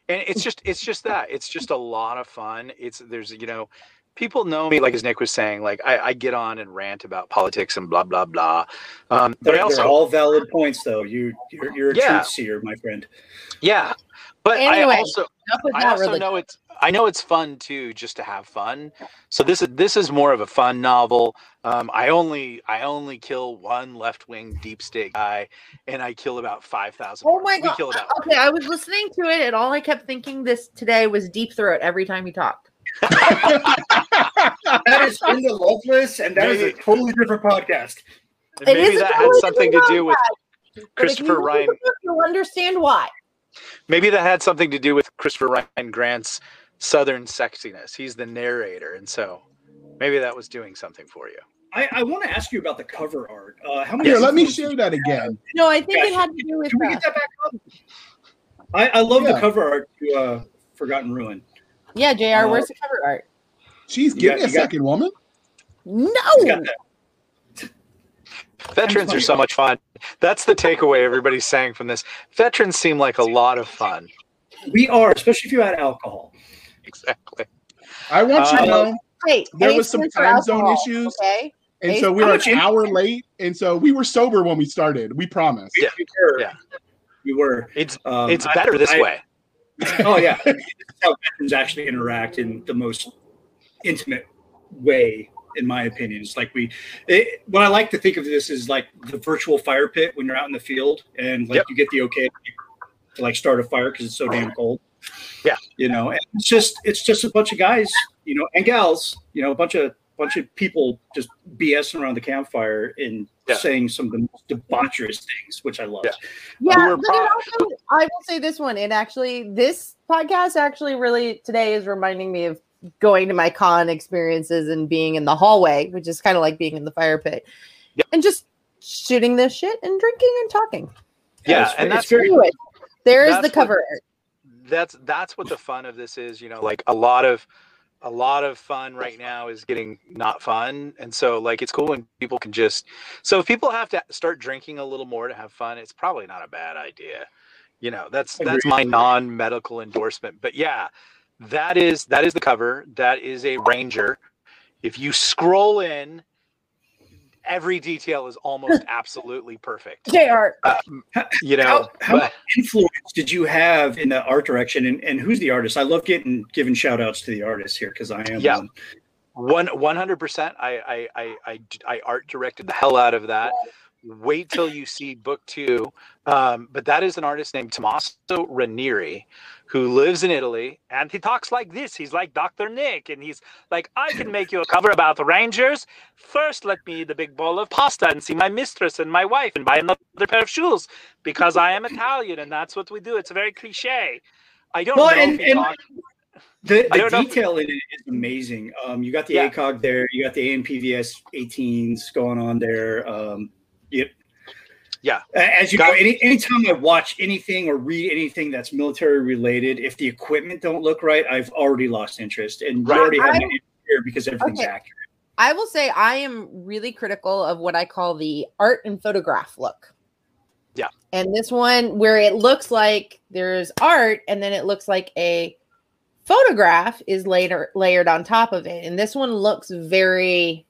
And it's just it's just that it's just a lot of fun. It's there's you know people know me like as Nick was saying like I, I get on and rant about politics and blah blah blah. Um, but They're, I they're also all valid points, though. You you're, you're a Yeah. truth seer, my friend. yeah, but Anyway, I also I also religion. know it's I know it's fun too, just to have fun. So this is this is more of a fun novel. Um, I only I only kill one left wing deep state guy, and I kill about five thousand. Oh my We god! kill about Okay, I was listening to it, and all I kept thinking this today was deep throat every time he talked. That is in the Loveless, and that is a totally different podcast. It maybe is a that had something to different do with But you Christopher Ryan. book, You'll understand why. Maybe that had something to do with Christopher Ryan Grant's southern sexiness. He's the narrator, and so maybe that was doing something for you. I, I want to ask you about the cover art. Uh, how many? Here, let me share that again. No, I think Yeah, it had to do with Can we get that back up? I, I love Yeah. the cover art to uh, Forgotten Ruin. Yeah, Jr. Uh, where's the cover art? Jeez, You give got- me a you got- second, woman. No. It's got that. Veterans are so much fun. That's the takeaway everybody's saying from this. Veterans seem like a lot of fun. We are, especially if you add alcohol. Exactly. I want you to Uh, know, Hey, There was some chance for time zone issues. Okay. and Hey, so we were an hour late, and so we were sober when we started. We promise. We, Yeah. we were. Yeah. We were. It's Um, it's I- better this I- way. oh yeah, how veterans actually interact in the most intimate way, in my opinion. It's like we. It, what I like to think of this is like the virtual fire pit when you're out in the field and like Yep. you get the okay to like start a fire because it's so damn cold. Yeah. you know, and it's just it's just a bunch of guys, you know, and gals, you know, a bunch of bunch of people just BSing around the campfire and Yeah. saying some of the most debaucherous things, which I love. Yeah. Yeah, We but pro- it also, I will say this one. It actually, this podcast actually really today is reminding me of going to my con experiences and being in the hallway, which is kind of like being in the fire pit, Yep. and just shooting this shit and drinking and talking. Yeah, it's- and that's very Anyway, there is That's the what- cover art. that's that's what the fun of this is. You know, like a lot of a lot of fun right now is getting not fun, and so like it's cool when people can just. So if people have to start drinking a little more to have fun, it's probably not a bad idea. You know, that's that's my non-medical endorsement. But yeah, that is that is the cover. That is a ranger. If you scroll in, every detail is almost absolutely perfect. Jr. You know, How, how but- much influence did you have in the art direction, and, and who's the artist? I love getting giving shout outs to the artists here because I am Yeah. one. One one hundred percent. I I I I I art directed the hell out of that. Wait till you see book two. Um, but that is an artist named Tommaso Ranieri, who lives in Italy, and he talks like this. He's like Dr. Nick, and he's like, I can make you a cover about the Rangers. First, let me eat the big bowl of pasta and see my mistress and my wife and buy another pair of shoes because I am Italian, and that's what we do. It's very cliche. I don't Well, know and- and- talked- The, I the don't know if- detail in it is amazing. Um, you got the Yeah. ACOG there, you got the AN/PVS 18s going on there. Um, yep. Yeah. As you Got- know, any anytime I watch anything or read anything that's military related, if the equipment don't look right, I've already lost interest, and you Right. already have I- an interest here because everything's Okay. accurate. I will say I am really critical of what I call the art and photograph look. Yeah. And this one where it looks like there's art and then it looks like a photograph is later layered on top of it. And this one looks very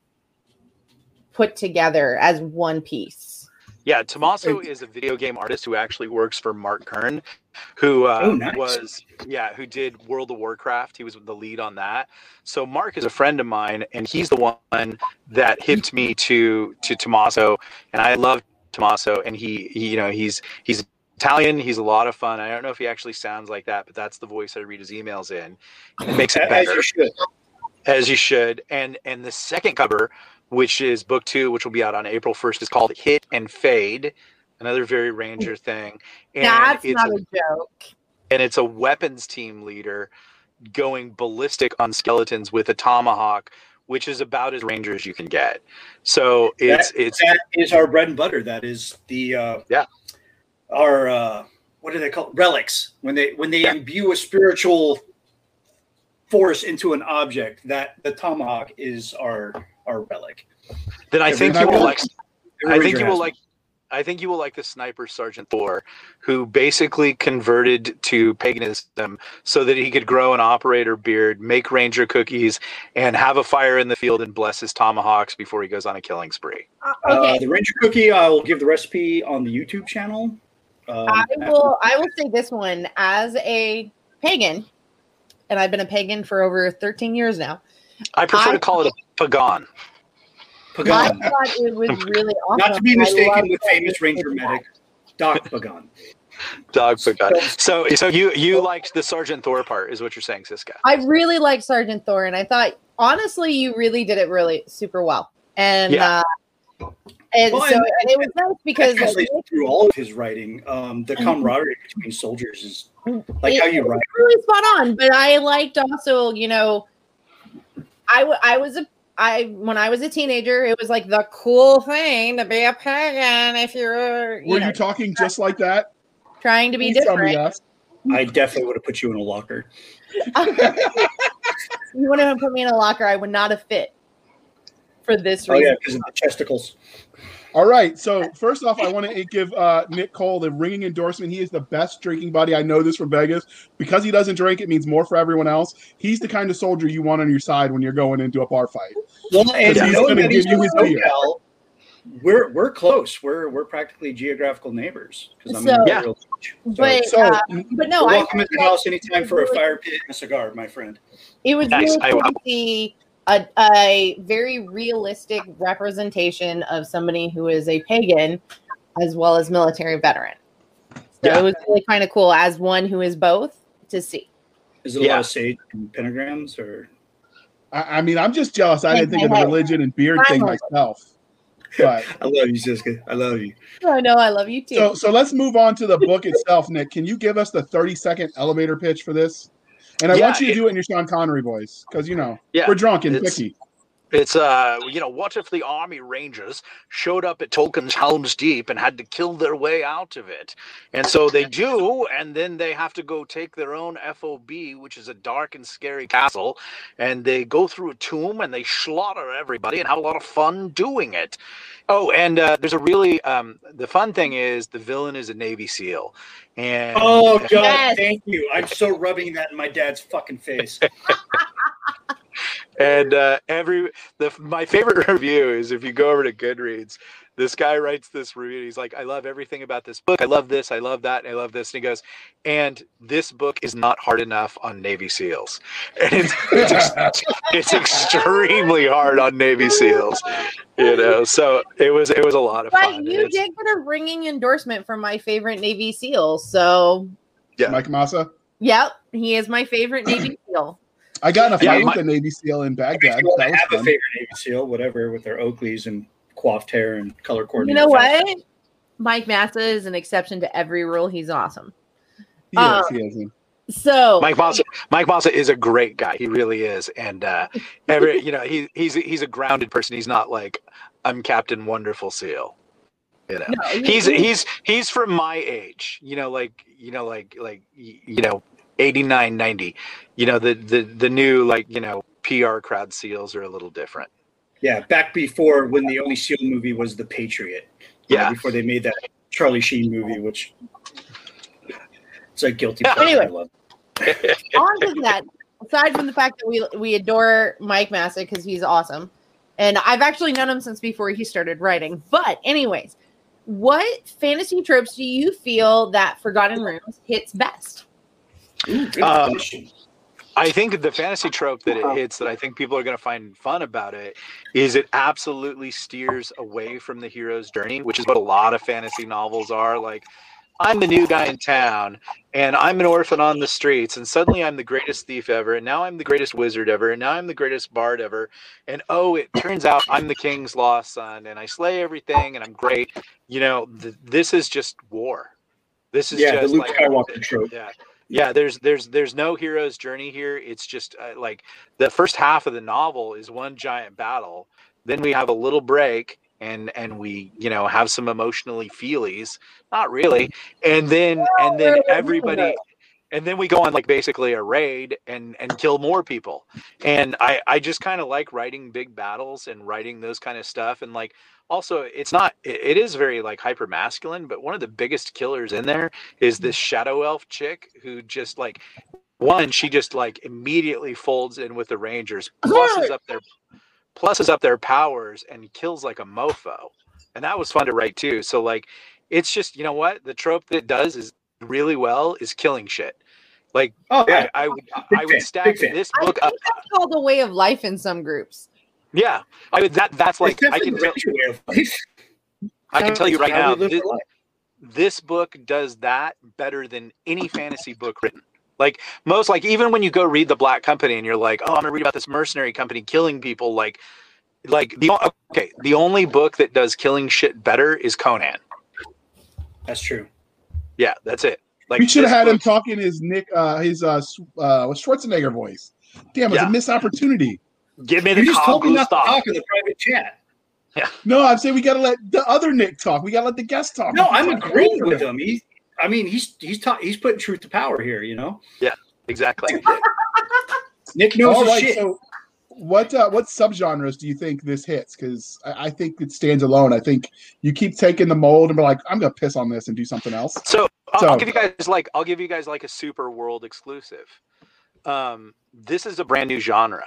put together as one piece. Yeah, Tommaso is a video game artist who actually works for Mark Kern, who uh, Oh, nice. was yeah, who did World of Warcraft. He was the lead on that. So Mark is a friend of mine, and he's the one that hipped me to to Tommaso, and I love Tommaso. And he, he you know, he's he's Italian. He's a lot of fun. I don't know if he actually sounds like that, but that's the voice I read his emails in. It makes it As better you should. as you should. And and the second cover, which is book two, which will be out on April first, is called Hit and Fade. Another very Ranger thing. And That's it's not a, a joke. and it's a weapons team leader going ballistic on skeletons with a tomahawk, which is about as Ranger as you can get. So it's it's that is our bread and butter. That is the uh, Yeah. Our uh, what do they call it? relics? When they when they Yeah. imbue a spiritual force into an object, that the tomahawk is our our relic. then I Every think you will like I think you will like. I think you will like the sniper Sergeant Thor, who basically converted to paganism so that he could grow an operator beard, make ranger cookies, and have a fire in the field and bless his tomahawks before he goes on a killing spree. Uh, Okay. the Ranger cookie. I will give the recipe on the YouTube channel. Um, I will I will say this one as a pagan, and I've been a pagan for over 13 years now. I prefer I- to call it a pagan. I thought it was really awesome. Not to be mistaken with famous Ranger did medic Doc Pagan. Dog pagan. So, so you you liked the Sergeant Thor part, is what you're saying, Cisca? I really liked Sergeant Thor, and I thought honestly you really did it really super well. And Yeah. uh, And Well, so and- and it was nice because Because like, through all of his writing, um, the camaraderie between soldiers is like it- how you it write. was really spot on. But I liked also, you know, I I was a I when I was a teenager, it was like the cool thing to be a pagan if you're you Were know you talking just like that? trying to be Please tell me different. yes. I definitely would have put you in a locker. you wouldn't have put me in a locker. I would not have fit for this reason. Oh yeah, because of the testicles. All right. So first off, I want to give uh, Nick Cole the ringing endorsement. He is the best drinking buddy. I know this from Vegas. Because he doesn't drink, it means more for everyone else. He's the kind of soldier you want on your side when you're going into a bar fight. Well, and he's gonna give you his beer. SoCal, we're we're close. We're we're practically geographical neighbors. Because I'm So- in Yeah. Imperial Beach. So But So uh, but no, you're I welcome at the house anytime for a fire pit and a cigar, my friend. it was Nice. really I- cool to see a, a very realistic representation of somebody who is a pagan as well as military veteran. So Yeah. it was really kind of cool as one who is both to see. Is it a Yeah. lot of sage and pentagrams or I, I mean, I'm just jealous. I didn't think of the religion and beard thing myself. But I love you, Jessica. I love you. I know I love you too. so so let's move on to the book itself, Nick. Can you give us the 30 second elevator pitch for this? And I Yeah, want you to it- do it in your Sean Connery voice because you know Yeah, we're drunk and picky. It's uh, you know, what if the Army Rangers showed up at Tolkien's Helm's Deep and had to kill their way out of it? And so they do, and then they have to go take their own FOB, which is a dark and scary castle, and they go through a tomb and they slaughter everybody and have a lot of fun doing it. Oh, and uh, there's a really um, the fun thing is the villain is a Navy SEAL, and Oh God, Yes. thank you. I'm so rubbing that in my dad's fucking face. and uh, every the my favorite review is if you go over to Goodreads, this guy writes this review. He's like, "I love everything about this book. I love this. I love that. And I love this." And he goes, "And this book is not hard enough on Navy SEAls, and it's it's, ex- it's extremely hard on Navy SEAls." You know, so it was it was a lot of but fun. you It's- did get a ringing endorsement from my favorite Navy SEAL. So Yeah. Mike Massa. yep, he is my favorite Navy SEAL. I got in a Yeah, fight my- with a Navy SEAL in If Baghdad. you want That to was have a favorite Navy SEAL, whatever, with their Oakleys and coiffed hair and color coordinates You know fashion. what? Mike Massa is an exception to every rule. He's awesome. He Uh, is, he is. So Mike Massa, Mike Massa is a great guy. He really is, and uh, every you know he he's he's a grounded person. He's not like I'm Captain Wonderful Seal. You know, no, he- he's he's he's from my age. You know, like you know, like like you know, 89, 90. You know, the the the new like you know PR crowd seals are a little different. Yeah, back before when the only SEAL movie was The Patriot. You know, Yeah. before they made that Charlie Sheen movie, which it's a guilty Yeah. pleasure. I Anyway. love. on to that, aside from the fact that we we adore Mike Massa because he's awesome, and I've actually known him since before he started writing. But anyways, what fantasy tropes do you feel that Forgotten Ruins hits best? Ooh, Um. I think the fantasy trope that it hits that I think people are going to find fun about it is it absolutely steers away from the hero's journey, which is what a lot of fantasy novels are. Like, I'm the new guy in town and I'm an orphan on the streets, and suddenly I'm the greatest thief ever, and now I'm the greatest wizard ever, and now I'm the greatest bard ever. And oh, it turns out I'm the king's lost son, and I slay everything, and I'm great. You know, th- this is just war. This is Yeah, the just Luke like Skywalker trope. yeah yeah there's there's there's no hero's journey here. It's just uh, like the first half of the novel is one giant battle. Then we have a little break and and we you know have some emotionally feelies. Not really. And then and then everybody and then we go on like basically a raid and and kill more people. And i i just kind of like writing big battles and writing those kind of stuff. And like also it's not it, it is very like hyper masculine but one of the biggest killers in there is this shadow elf chick who just like one she just like immediately folds in with the rangers pluses up their pluses up their powers and kills like a mofo. And that was fun to write too. So like it's just you know what? The trope that it does is really well is killing shit. Like Oh yeah, I, I would i would stack this book up that's called a way of life in some groups. Yeah i would that that's like i can tell a way of life. i can tell you right now this, this book does that better than any fantasy book written. Like most, like even when you go read the Black Company and you're like, oh, I'm gonna read about this mercenary company killing people. Like like the okay, the only book that does killing shit better is Conan. That's true. Yeah, that's it. Like we should have this had him talking his Nick, uh, his uh, S- uh, Schwarzenegger voice. Damn, it's Yeah. a missed opportunity. Give me You just told me not to talk in the private chat. Yeah. No, I'm saying we got to let the other Nick talk. We got to let the guest talk. No, I'm agreeing with him. He's, I mean, he's he's ta- he's putting truth to power here. You know, Yeah. Exactly. Nick knows All his right, shit. so what uh, what subgenres do you think this hits? Because I, I think it stands alone. I think you keep taking the mold and be like, I'm gonna piss on this and do something else. So I'll, So- I'll give you guys like I'll give you guys like a super world exclusive. Um, this is a brand new genre.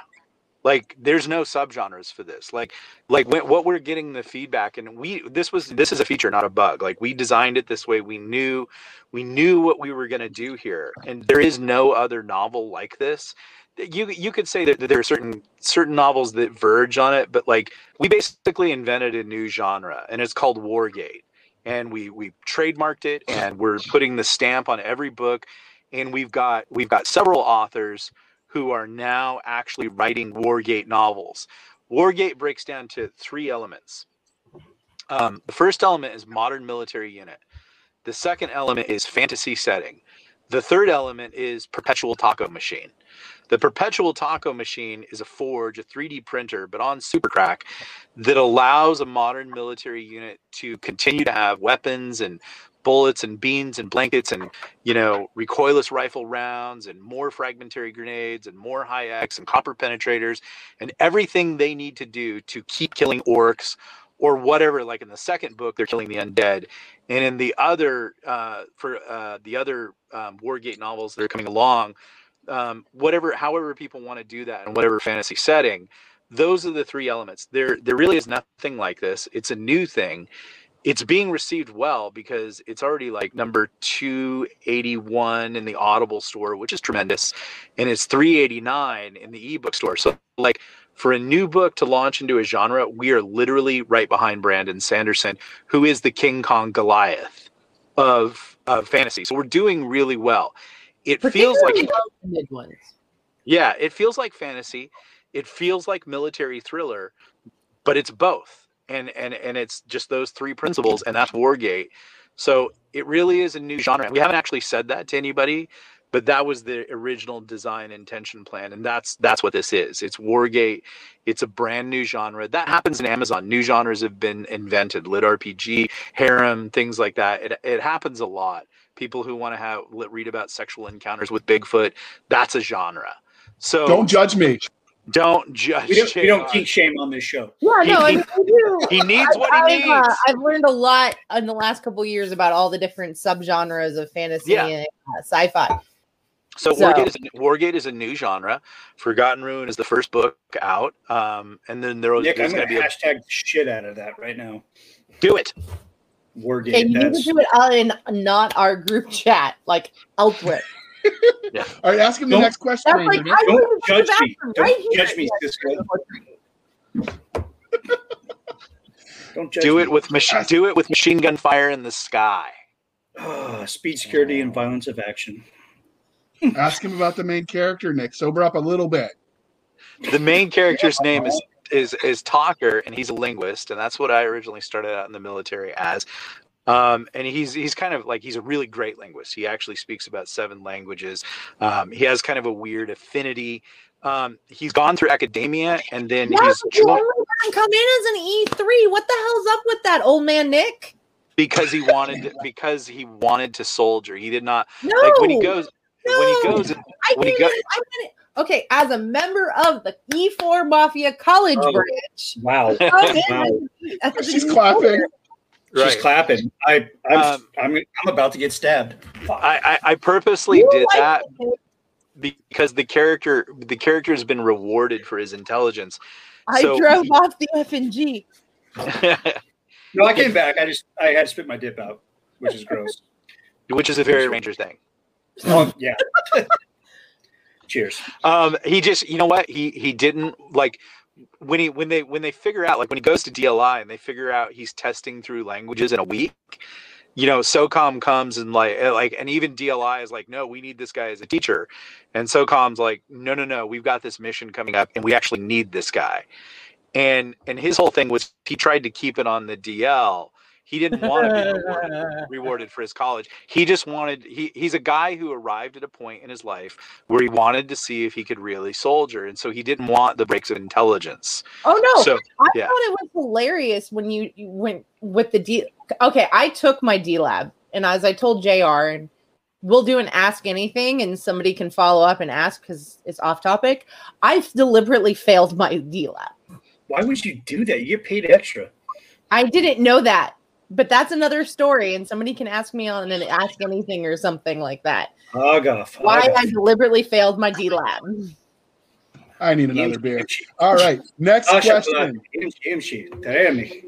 Like there's no subgenres for this. Like like when, what we're getting the feedback and we this was this is a feature not a bug. Like we designed it this way. We knew we knew what we were going to do here and there is no other novel like this. You you could say that there are certain certain novels that verge on it, but like we basically invented a new genre and it's called Wargate and we we trademarked it and we're putting the stamp on every book and we've got we've got several authors who are now actually writing wargate novels. Wargate breaks down to three elements. Um, the first element is modern military unit. The second element is fantasy setting. The third element is perpetual taco machine. The perpetual taco machine is a forge a 3d printer but on supercrack that allows a modern military unit to continue to have weapons and bullets and beans and blankets and you know recoilless rifle rounds and more fragmentary grenades and more high X and copper penetrators and everything they need to do to keep killing orcs or whatever like in the second book they're killing the undead. And in the other uh, for uh, the other um, wargate novels that are coming along um, whatever however people want to do that in whatever fantasy setting those are the three elements. There there really is nothing like this. It's a new thing it's being received well because it's already like number 281 in the audible store which is tremendous and it's 389 in the ebook store so like for a new book to launch into a genre we are literally right behind brandon sanderson who is the king kong goliath of, of fantasy so we're doing really well it feels like well-funded ones. yeah, it feels like fantasy. It feels like military thriller, but it's both. And and and it's just those three principles, and that's Wargate. So it really is a new genre. We haven't actually said that to anybody, but that was the original design intention plan, and that's that's what this is. It's Wargate. It's a brand new genre that happens in Amazon. New genres have been invented: lit RPG, harem, things like that. It it happens a lot. People who want to have read about sexual encounters with Bigfoot, that's a genre. So Don't judge me. Don't judge. We don't, we don't JR. kink shame on this show. Yeah, He- no, I he- mean, we do. He needs what he I've, needs. uh, I've learned a lot in the last couple years about all the different subgenres of fantasy Yeah. and uh, sci-fi. So, So- Wargate, is a, Wargate is a new genre. Forgotten Ruin is the first book out, um, and then there was Nick, I'm there's going going to to be a hashtag the shit out of that right now. do it. Wargate. Okay, you need to do it in not our group chat, like elsewhere. All right, ask him the Don't- next question. That's like Ranger. I Don't went to the judge me. bathroom Don't right here. judge me, Cisca. Don't judge Do me. it with machine. Do it with machine gun fire in the sky. Ah, speed, security, and violence of action. Ask him about the main character, Nick. Sober up a little bit. The main character's name is is is Talker, and he's a linguist, and that's what I originally started out in the military as. Um, and he's he's kind of like he's a really great linguist. He actually speaks about seven languages. Um, he has kind of a weird affinity. Um, he's gone through academia, and then Yeah, he's but you only let come in as an E three. What the hell's up with that old man Nick? because he wanted to, because he wanted to soldier. He did not No, like when he goes when he goes I when he didn't- go- I okay, as a member of the E four Mafia College Oh. branch, Wow. Wow. She's E4. Clapping. She's right. clapping. I, I'm, Um, I'm, I'm about to get stabbed. I, I I purposely You did like that it. because the character the character has been rewarded for his intelligence. I So- drove off the F and G. No, I came back. I just, I had to spit my dip out, which is gross. which is a very ranger thing. oh, yeah. Cheers. Um, he just, you know what? He he didn't like when he when they when they figure out like when he goes to DLI and they figure out he's testing through languages in a week. You know, SOCOM comes and like like and even DLI is like, no, we need this guy as a teacher, and SOCOM's like, no, no, no, we've got this mission coming up and we actually need this guy. and and his whole thing was he tried to keep it on the DL. He didn't want to be rewarded, rewarded for his college. He just wanted he he's a guy who arrived at a point in his life where he wanted to see if he could really soldier, and so he didn't want the breaks of intelligence. Oh no! So I yeah. thought it was hilarious when you, you went with the D. Okay, I took my DLAB, and as I told Jr. and we'll do an ask anything, and somebody can follow up and ask because it's off topic. I've deliberately failed my DLAB. Why would you do that? You get paid extra. I didn't know that, but that's another story, and somebody can ask me on and ask anything or something like that. Fog off. Why off. I deliberately failed my DLAB. I need another beer. All right, next question. Imshi, Taremi.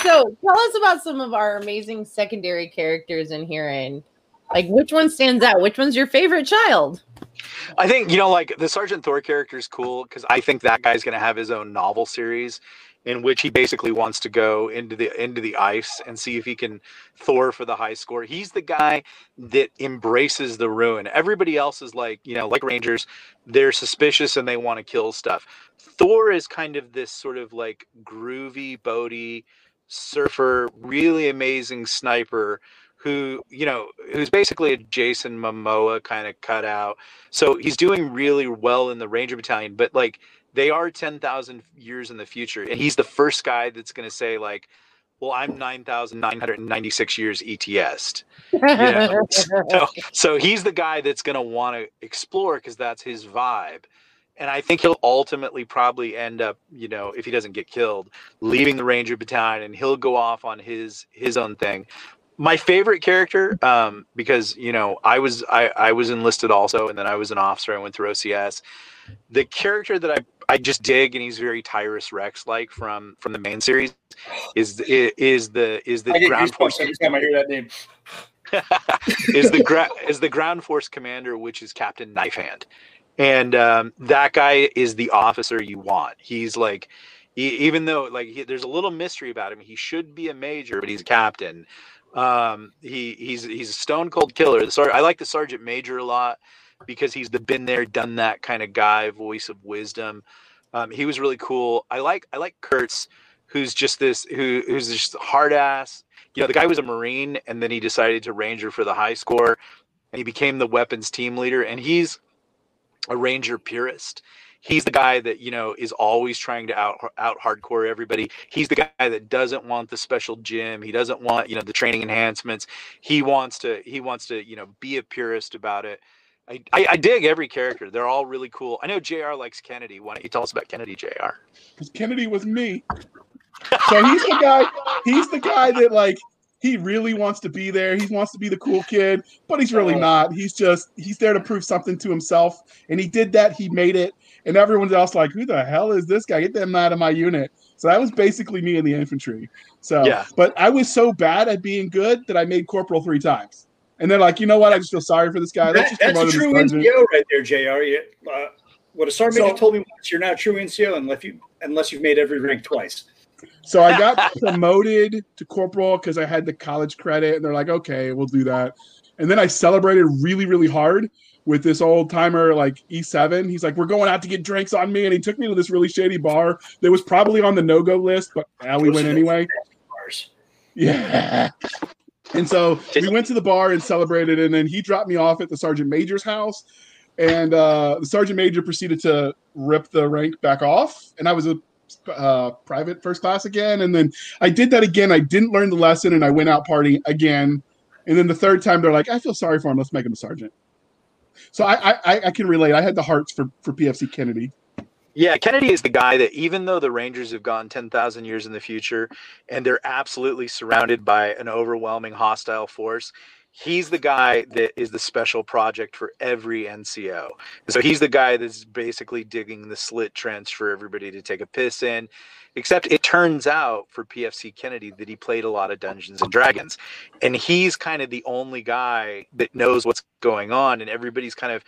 So tell us about some of our amazing secondary characters in here, and like which one stands out? Which one's your favorite child? I think you know, like the Sergeant Thor character is cool because I think that guy's going to have his own novel series in which he basically wants to go into the into the ice and see if he can Thor for the high score. He's the guy that embraces the ruin. Everybody else is like, you know, like Rangers, they're suspicious and they want to kill stuff. Thor is kind of this sort of like groovy, boaty surfer, really amazing sniper who, you know, who's basically a Jason Momoa kind of cutout. So he's doing really well in the Ranger Battalion, but like they are 10,000 years in the future. And he's the first guy that's going to say, like, well, I'm 9,996 years ETS. Yeah. So, so he's the guy that's going to want to explore because that's his vibe. And I think he'll ultimately probably end up, you know, if he doesn't get killed, leaving the Ranger Battalion and he'll go off on his his own thing. My favorite character, um, because you know, I was I, I was enlisted also, and then I was an officer. I went through OCS. The character that I I just dig, and he's very Tyrus Rechs like from from the main series, is is the is the I ground force every time I hear that name. is the gra- is the ground force commander, which is Captain Knifehand, and um, that guy is the officer you want. He's like, he, even though like he, there's a little mystery about him, he should be a major, but he's a captain. Um, he he's he's a stone cold killer. The sar- I like the sergeant major a lot because he's the been there, done that kind of guy, voice of wisdom. Um, he was really cool. I like I like Kurtz, who's just this who who's just hard ass. You know, the guy was a Marine and then he decided to Ranger for the high score and he became the weapons team leader. And he's a Ranger purist. He's the guy that, you know, is always trying to out out hardcore everybody. He's the guy that doesn't want the special gym. He doesn't want, you know, the training enhancements. He wants to he wants to, you know, be a purist about it. I, I, I dig every character. They're all really cool. I know JR likes Kennedy. Why don't you tell us about Kennedy, JR? because Kennedy was me. So he's the guy. He's the guy that like he really wants to be there. He wants to be the cool kid, but he's really oh. not. He's just he's there to prove something to himself, and he did that. He made it, and everyone else like, who the hell is this guy? Get them out of my unit. So that was basically me in the infantry. So, Yeah. but I was so bad at being good that I made corporal three times. And they're like, you know what? I just feel sorry for this guy. That, just that's a promote him to true. NCO right there, Jr. You, uh, what a sergeant So- told me once, you're not a true NCO unless you unless you've made every rank twice. So I got promoted to corporal because I had the college credit, and they're like, okay, we'll do that. And then I celebrated really, really hard with this old timer, like E7. He's like, we're going out to get drinks on me. And he took me to this really shady bar that was probably on the no go list, but now we went anyway. Bars. Yeah. And so we went to the bar and celebrated, and then he dropped me off at the sergeant major's house. And uh, the sergeant major proceeded to rip the rank back off, and I was a uh, private first class again. And then I did that again. I didn't learn the lesson, and I went out partying again. And then the third time, they're like, "I feel sorry for him. Let's make him a sergeant." So I I, I can relate. I had the hearts for for PFC Kennedy. Yeah, Kennedy is the guy that even though the Rangers have gone 10,000 years in the future and they're absolutely surrounded by an overwhelming hostile force, he's the guy that is the special project for every NCO. So he's the guy that's basically digging the slit trench for everybody to take a piss in. Except it turns out for PFC Kennedy that he played a lot of Dungeons and Dragons. And he's kind of the only guy that knows what's going on and everybody's kind of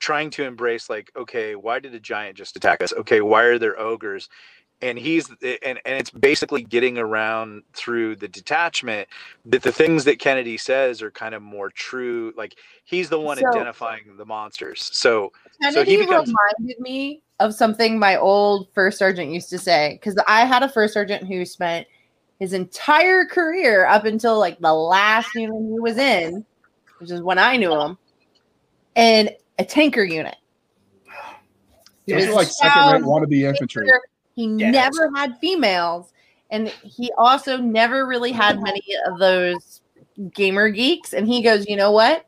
trying to embrace like okay why did a giant just attack us? Okay why are there ogres? And he's eh, and, and it's basically getting around through the detachment that the things that kennedy says are kind of more true like he's the one So- identifying the monsters. So Kennedy he becomes- reminded me of something my old first sergeant used to say because I had a first sergeant who spent his entire career up until like the last unit he was in, which is when I knew him, in a tanker unit. He was like second rate wannabe infantry. He Yes. never had females, and he also never really had many of those gamer geeks. And he goes, you know what?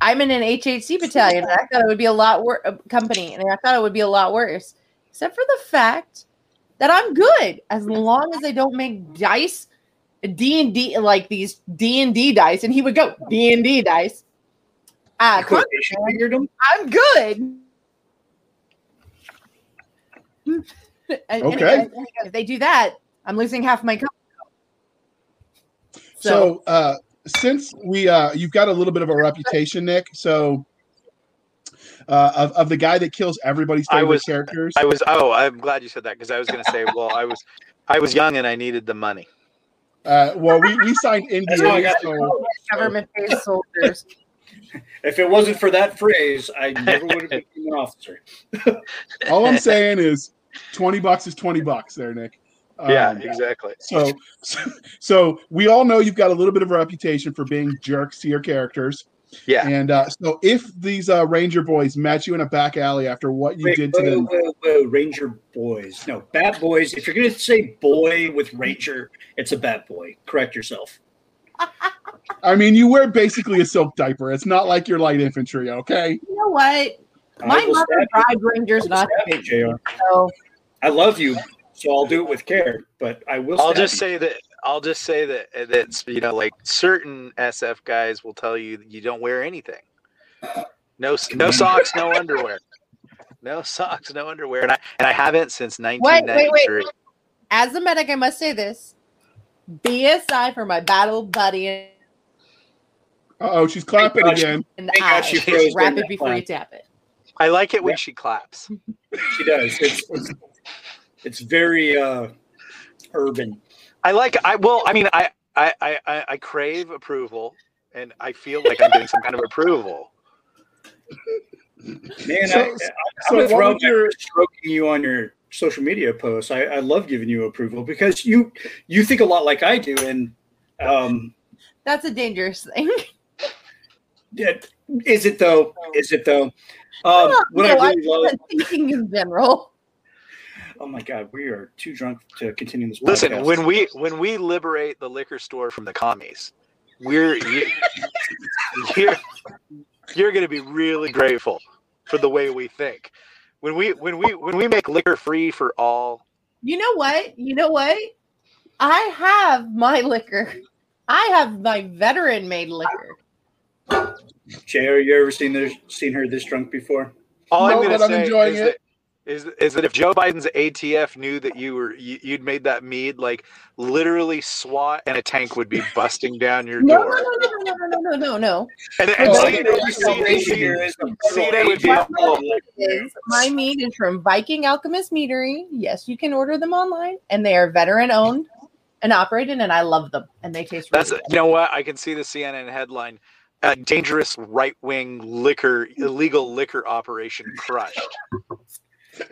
I'm in an HHC battalion. And I thought it would be a lot worse uh, company, and I thought it would be a lot worse, except for the fact that I'm good as long as they don't make dice D and D like these D and D dice. And he would go D and D dice. Ah, Because they them. I'm good. And- and Okay. goes- and he if they do that, I'm losing half my company. So, So, uh, since we uh, you've got a little bit of a reputation, Nick. So, uh, of, of the guy that kills everybody's I favorite was- characters. i was oh i'm glad you said that because i was going to say well i was i was young and i needed the money Uh, well, we, we signed That's how I NDAs. So, government based soldiers. If it wasn't for that phrase, I never would have become an officer. all I'm saying is, twenty bucks is twenty bucks, there, Nick. yeah Um, exactly So, so, so we all know you've got a little bit of a reputation for being jerks to your characters. yeah And uh, so, if these uh, Ranger boys met you in a back alley after what you Wait, did to whoa, them, whoa, whoa, Ranger boys. No, bad boys. If you're going to say boy with Ranger, it's a bad boy. Correct yourself. I mean, you wear basically a silk diaper. It's not like you're light infantry, okay? You know what? My mother stab bribed Rangers not stab to you, So I love you, so I'll do it with care. But I will. I'll just you. say that I'll just say that that's you know like certain SF guys will tell you that you don't wear anything. No no socks, no underwear. No socks, no underwear, and I and I haven't since Wait, wait, wait. 1993. as a medic, I must say this. BSI for my battle buddy Uh oh, she's clapping Gosh. again. in the Thank God eye. she froze Wrap during it that before you clap. tap it. I like it when Yeah. she claps. she does. It's it's very uh, urban. I like I well I mean I I I, I- I crave approval and I feel like I'm getting some kind of approval. Man, So- I, I'm so gonna what throw would your- stroking you on your social media posts. I, I love giving you approval because you you think a lot like I do, and um, That's a dangerous thing. yeah, is it though? Is it though? Um, what No, I I'm love. thinking in general. Oh my God, we are too drunk to continue this. Listen, podcast. when we when we liberate the liquor store from the commies, we're you, you're you're going to be really grateful for the way we think. When we when we when we make liquor free for all, You know what? You know what? I have my liquor. I have my veteran made liquor. Jay, you ever seen this, seen her this drunk before? all No, I'm going but to I'm say enjoying is it. that is is that if Joe Biden's ATF knew that you were you, would made that mead, like literally SWAT and a tank would be busting down your no, door. No, no, no, no, no, no, no, no. And, and CNA would be my mead is from Viking Alchemist Meadery. Yes, you can order them online, and they are veteran owned and operated, and I love them, and they taste. Really That's good. you know what I can see the CNN headline. A dangerous right-wing liquor illegal liquor operation crushed.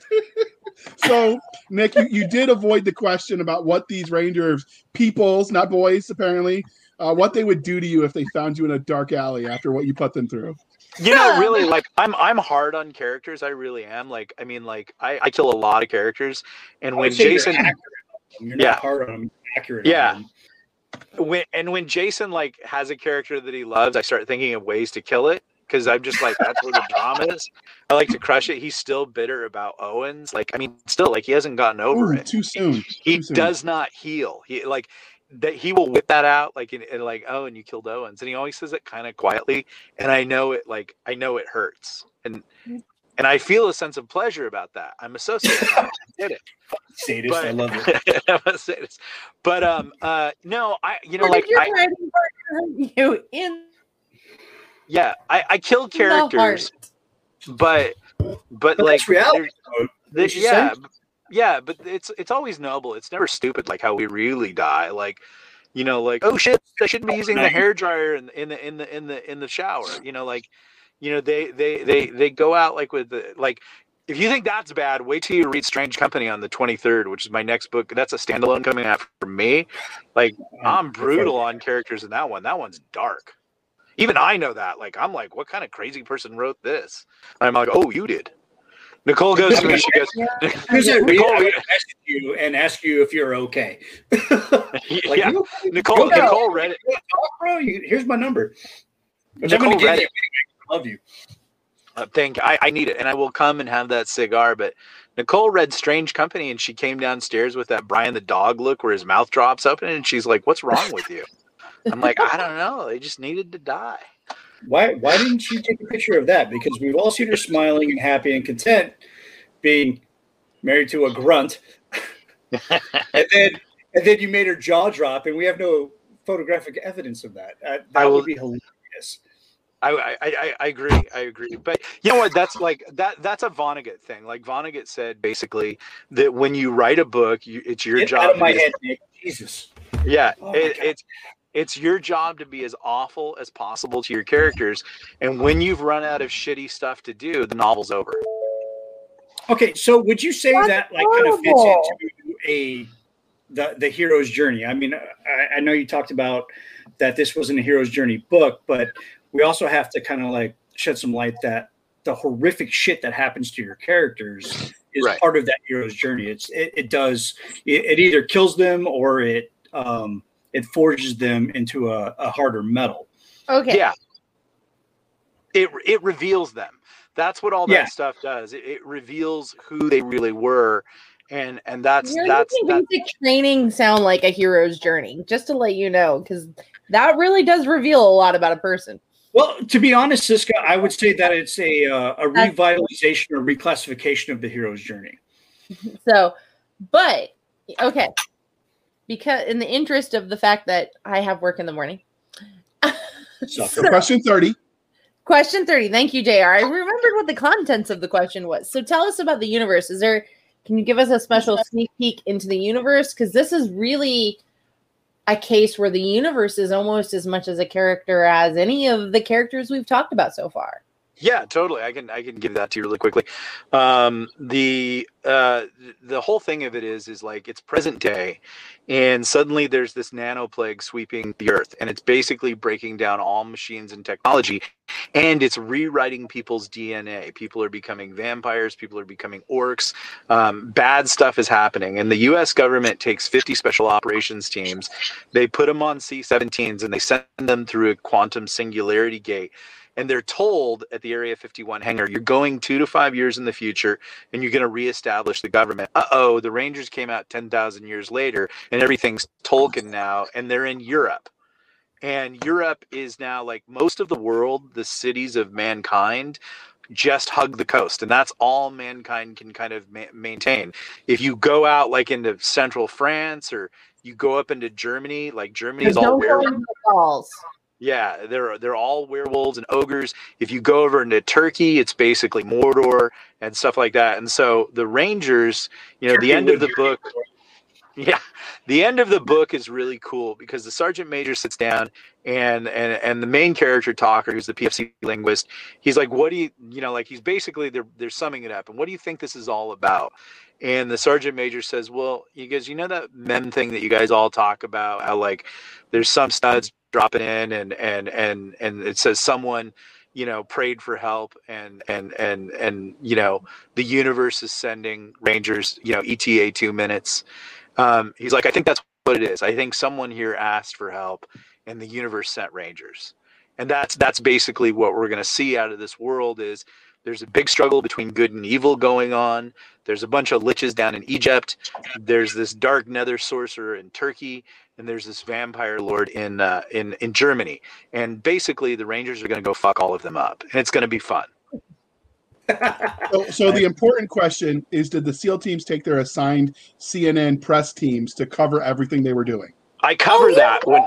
So, Nick, you, you did avoid the question about what these Rangers, peoples, not boys, apparently, uh, what they would do to you if they found you in a dark alley after what you put them through. You know, really, like I'm I'm hard on characters. I really am. Like I mean, like I, I kill a lot of characters, and when would say you're Jason accurate on them. You're Yeah. not hard on them, accurate. Yeah. them. when and when Jason like has a character that he loves, I start thinking of ways to kill it because I'm just like that's where the drama is. I like to crush it. He's still bitter about Owens. Like I mean, still like he hasn't gotten over Ooh, it. too soon. he Too soon. does not heal. He like that he will whip that out like and, and like oh and you killed Owens and he always says it kind of quietly and I know it like I know it hurts and and I feel a sense of pleasure about that. I'm a sociopath. I did it. Sadist, I love it. But, I'm a sadist. But um uh no I you know Where like did your I writing partner hurt you in yeah I I killed the characters but but But like reality. there- though. there- you yeah say? yeah, but it's it's always noble. It's never stupid like how we really die. Like, you know, like oh shit, I shouldn't be oh, using the hair dryer in, in the in the in the in the shower. You know, like, you know, they they they they go out like with the like. If you think that's bad, wait till you read Strange Company on the 23rd, which is my next book. That's a standalone coming out for me. Like, I'm brutal on characters in that one. That one's dark. Even I know that. Like, I'm like, what kind of crazy person wrote this? I'm like, oh, you did. Nicole goes to me. She goes, Here's a. Nicole, I would message you and ask you if you're okay. Like, yeah. you okay? Nicole, okay? Nicole read it. You wanna talk, bro? You, here's my number. Which I'm gonna give read it. I love you. Uh, thank I, I need it, and I will come and have that cigar. But Nicole read Strange Company, and she came downstairs with that Brian the dog look, where his mouth drops open, and she's like, "What's wrong with you?" I'm like, "I don't know. They just needed to die." Why why didn't you take a picture of that? Because we've all seen her smiling and happy and content being married to a grunt. and then and then you made her jaw drop and we have no photographic evidence of that. Uh, that I will- would be hilarious. I, I, I, I agree. I agree. But you know what? That's like that. That's a Vonnegut thing. Like Vonnegut said, basically, that when you write a book, you, it's your Get job. out of my head, Nick. Jesus. Yeah, Oh it, it's it's your job to be as awful as possible to your characters. And when you've run out of shitty stuff to do, the novel's over. Okay, so would you say That's that like kind of fits into a the the hero's journey? I mean, I, I know you talked about that this wasn't a hero's journey book, but we also have to kind of like shed some light that the horrific shit that happens to your characters is Right. part of that hero's journey. It's it, it does it, it either kills them or it um it forges them into a, a harder metal. Okay. Yeah. It it reveals them. That's what all that Yeah. stuff does. It, it reveals who they really were, and and that's You're that's making that, basic training sound like a hero's journey, just to let you know, because that really does reveal a lot about a person. Well, to be honest, Cisca, I would say that it's a uh, a revitalization or reclassification of the hero's journey. So, but okay, because in the interest of the fact that I have work in the morning. So- Question 30. Question 30. Thank you, JR. I remembered what the contents of the question was. So tell us about the universe. Is there, can you give us a special sneak peek into the universe? Because this is really a case where the universe is almost as much as a character as any of the characters we've talked about so far. Yeah, totally. I can I can give that to you really quickly. Um, the uh, the whole thing of it is is like it's present day, and suddenly there's this nano plague sweeping the earth, and it's basically breaking down all machines and technology, and it's rewriting people's DNA. People are becoming vampires. People are becoming orcs. Um, bad stuff is happening, and the U.S. government takes 50 special operations teams. They put them on C-17s, and they send them through a quantum singularity gate and they're told at the Area 51 hangar, you're going two to five years in the future and you're going to reestablish the government. Uh oh, the Rangers came out 10,000 years later and everything's Tolkien now, and they're in Europe. And Europe is now like most of the world, the cities of mankind just hug the coast and that's all mankind can kind of ma- maintain if you go out like into central france or you go up into germany like germany is all Don't go werewolves into the walls. yeah, they're they're all werewolves and ogres. If you go over into Turkey, it's basically Mordor and stuff like that. And so the Rangers, you know, Turkey the end of the book, yeah, the end of the book is really cool because the sergeant major sits down and and and the main character talker, who's the PFC linguist, he's like, "What do you, you know, like he's basically they're they're summing it up, and what do you think this is all about?" And the sergeant major says, "Well, you guys, you know that mem thing that you guys all talk about, how like there's some studs dropping in and and and and it says someone you know prayed for help and and and and you know the universe is sending rangers you know eta two minutes. Um he's like i think that's what it is. I think someone here asked for help and the universe sent rangers. And that's that's basically what we're going to see out of this world is there's a big struggle between good and evil going on. There's a bunch of liches down in egypt. There's this dark nether sorcerer in turkey and there's this vampire lord in uh, in in Germany, and basically the Rangers are going to go fuck all of them up, and it's going to be fun. So, so the important question is did the SEAL teams take their assigned CNN press teams to cover everything they were doing? I cover Oh, yeah. that when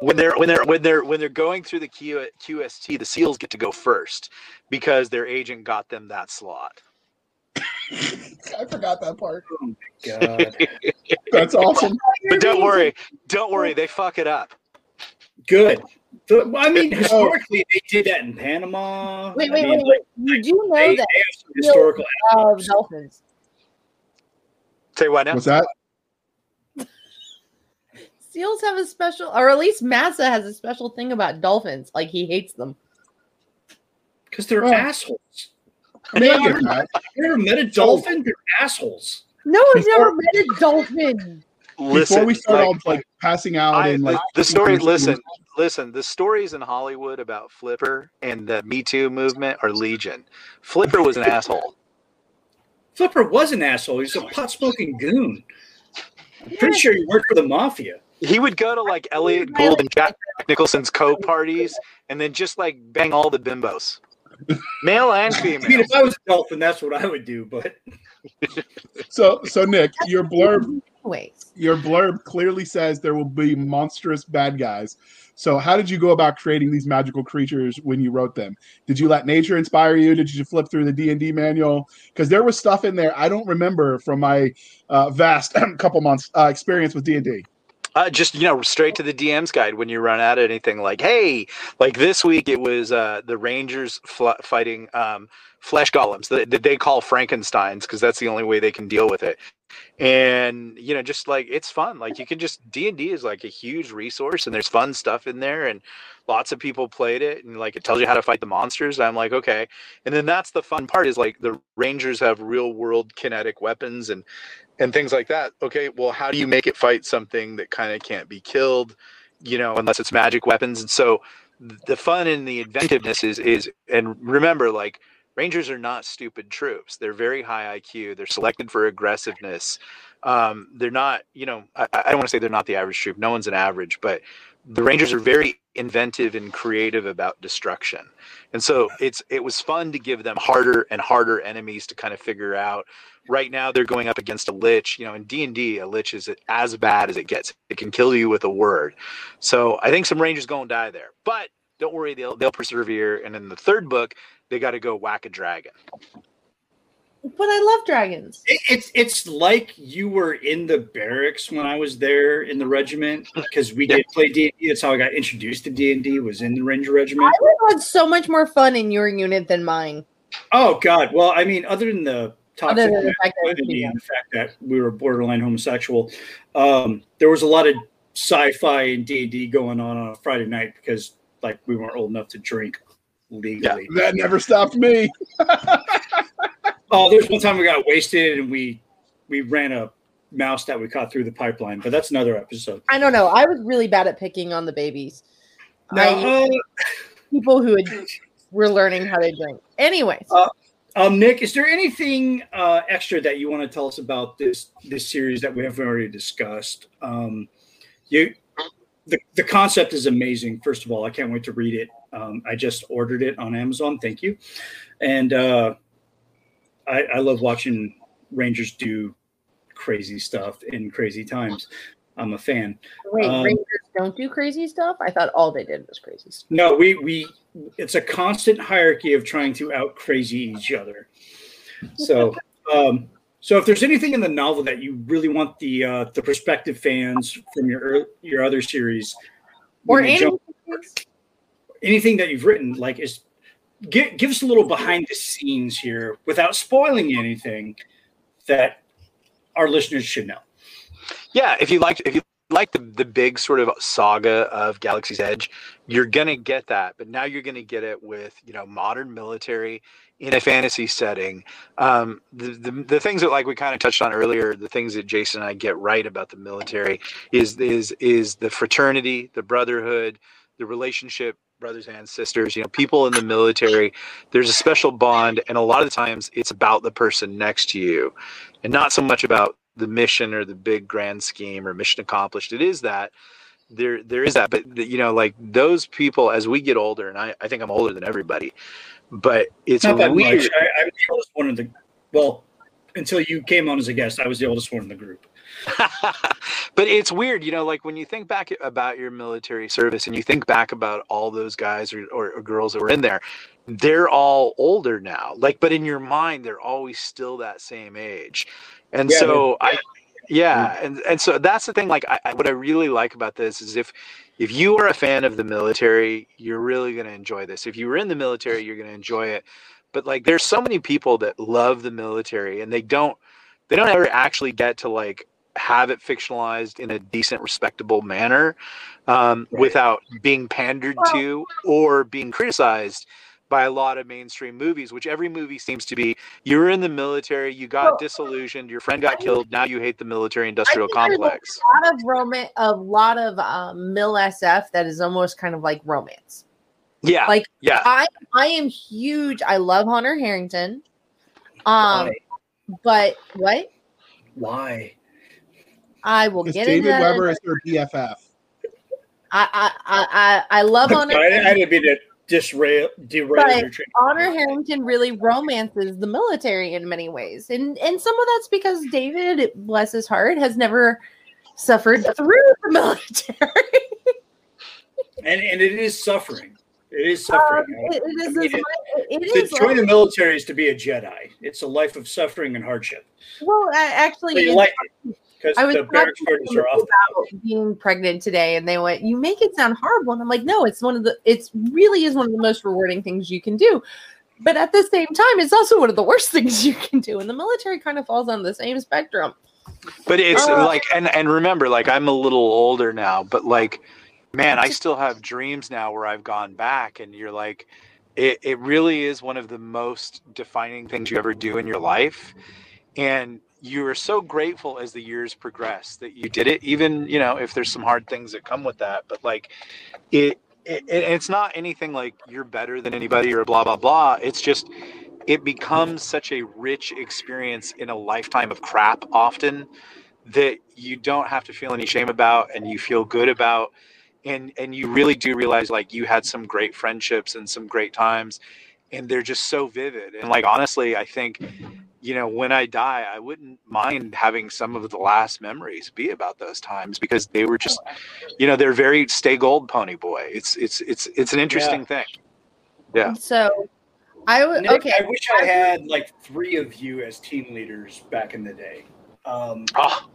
when they're when they're when they're when they're going through the Q, QST, the SEALs get to go first because their agent got them that slot. I forgot that part. Oh my god. That's awesome. But don't worry, don't worry, they fuck it up. Good. The- I mean, historically, they did that in Panama. Wait, I wait, mean, wait, wait. You do know They, they that have historical. of dolphins. Say what now? What's that? Seals have a special, or at least Massa has a special thing about dolphins. Like he hates them. Because they're Oh. assholes. I mean, I get that. You ever met a dolphin? They're assholes. No, I've Before- never met a dolphin. Before we start like, all like passing out I- and like the, the story. Listen, listen. The stories in Hollywood about Flipper and the Me Too movement are legion. Flipper was an asshole. Flipper was an asshole. He's a pot smoking goon. I'm pretty sure he worked for the mafia. He would go to like Elliot Gould and Jack Nicholson's co parties and then just like bang all the bimbos, male and I mean, female. if I was a dolphin, that's what I would do. But So so Nick, your blurb Wait. your blurb clearly says there will be monstrous bad guys. So how did you go about creating these magical creatures when you wrote them? Did you let nature inspire you? Did you flip through the D and D manual? Because there was stuff in there I don't remember from my uh, vast couple months uh, experience with D and D. Uh, just you know, straight to the DM's guide when you run out of anything. Like, hey, like this week it was uh, the Rangers fl- fighting um, flesh golems that, that they call Frankenstein's because that's the only way they can deal with it. And you know, just like it's fun. Like you can just D and D is like a huge resource, and there's fun stuff in there, and lots of people played it, and like it tells you how to fight the monsters. I'm like, okay. And then that's the fun part is like the Rangers have real world kinetic weapons and and things like that. Okay, well, how do you make it fight something that kind of can't be killed, you know, unless it's magic weapons? And so the fun and the inventiveness is is and remember like Rangers are not stupid troops. They're very high IQ. They're selected for aggressiveness. Um, they're not, you know, I, I don't want to say they're not the average troop. No one's an average, but the Rangers are very inventive and creative about destruction. And so it's it was fun to give them harder and harder enemies to kind of figure out. Right now they're going up against a lich. You know, in D and D, a lich is as bad as it gets. It can kill you with a word. So I think some Rangers gonna die there, but don't worry, they'll they'll persevere. And in the third book, they got to go whack a dragon. But I love dragons. it, it's it's like you were in the barracks when I was there in the regiment because we did play D and D. That's how I got introduced to D and D. Was in the Ranger Regiment. I had so much more fun in your unit than mine. Oh God! Well, I mean, other than the toxic Other than the fact that it's masculinity and the fact that we were borderline homosexual, um, there was a lot of sci-fi and D and D going on on a Friday night because like we weren't old enough to drink legally. That never stopped me. Oh, there's one time we got wasted and we we ran a mouse that we caught through the pipeline, but that's another episode. I don't know. I was really bad at picking on the babies. Now, I, uh, people who had, were learning how to drink. Anyways, Uh, um, Nick, is there anything uh, extra that you want to tell us about this this series that we haven't already discussed? Um, you, the the concept is amazing. First of all, I can't wait to read it. Um, I just ordered it on Amazon. Thank you, and uh, I, I love watching Rangers do crazy stuff in crazy times. I'm a fan. wait, um, Rangers don't do crazy stuff? I thought all they did was crazy stuff. No, we we it's a constant hierarchy of trying to out crazy each other. So um so if there's anything in the novel that you really want the uh the prospective fans from your your other series Or when any jump- anything that you've written like is give, give us a little behind the scenes here without spoiling anything that our listeners should know. Yeah, if you like if you like the, the big sort of saga of Galaxy's Edge, you're gonna get that, but now you're gonna get it with you know modern military in a fantasy setting. Um, the, the the things that like we kind of touched on earlier, the things that Jason and I get right about the military is is is the fraternity, the brotherhood, the relationship brothers and sisters you know people in the military there's a special bond and a lot of the times it's about the person next to you and not so much about the mission or the big grand scheme or mission accomplished. It is that there there is that, but you know, like those people as we get older, and I, I think I'm older than everybody, but it's Not that weird. much. I, I'm the oldest one in the well until you came on as a guest. I was the oldest one in the group. but it's weird, you know, like when you think back about your military service and you think back about all those guys or, or, or girls that were in there, they're all older now. Like, but in your mind, they're always still that same age. And Yeah, so I, yeah, and and so that's the thing. Like, I, I- what I really like about this is if if you are a fan of the military, you're really going to enjoy this. If you were in the military, you're going to enjoy it. But like, there's so many people that love the military, and they don't they don't ever actually get to like have it fictionalized in a decent, respectable manner um, Right. without being pandered to or being criticized by a lot of mainstream movies, which every movie seems to be. You were in the military, you got Well, disillusioned, your friend got killed, now you hate the military industrial complex. a lot of romance, a lot of um, MilSF that is almost kind of like romance. Yeah, Like yeah. I, I am huge. I love Honor Harrington. Um, Why? but what Why? I will Because get into David that. Weber is your BFF. I, I, I, I, I love Hunter. I, I didn't mean to disrail, derail But your train. Honor Harrington really romances the military in many ways, and and some of that's because David, bless his heart, has never suffered through the military. And, and it is suffering. It is suffering. Um, it, it is. I mean, as much- to join the military is to be a Jedi. It's a life of suffering and hardship. well, actually, you like because I was the barracks talking are off. about being pregnant today, and they went, "You make it sound horrible," and I'm like, "No, it's one of the. It's really is one of the most rewarding things you can do." But at the same time, it's also one of the worst things you can do. And the military kind of falls on the same spectrum. But it's Uh, like, and and remember, like I'm a little older now, but like, man, I still have dreams now where I've gone back, and you're like, it it really is one of the most defining things you ever do in your life, and you are so grateful as the years progress that you did it. Even you know if there's some hard things that come with that, but like, it. It, it, it's not anything like you're better than anybody or blah blah blah. It's just it becomes such a rich experience in a lifetime of crap often that you don't have to feel any shame about and you feel good about and and you really do realize like you had some great friendships and some great times and they're just so vivid and like honestly i think you know when i die i wouldn't mind having some of the last memories be about those times because they were just you know they're very stay gold pony boy it's it's it's it's an interesting thing Yeah. So I would Nick, okay. I wish I had like three of you as team leaders back in the day. Um, oh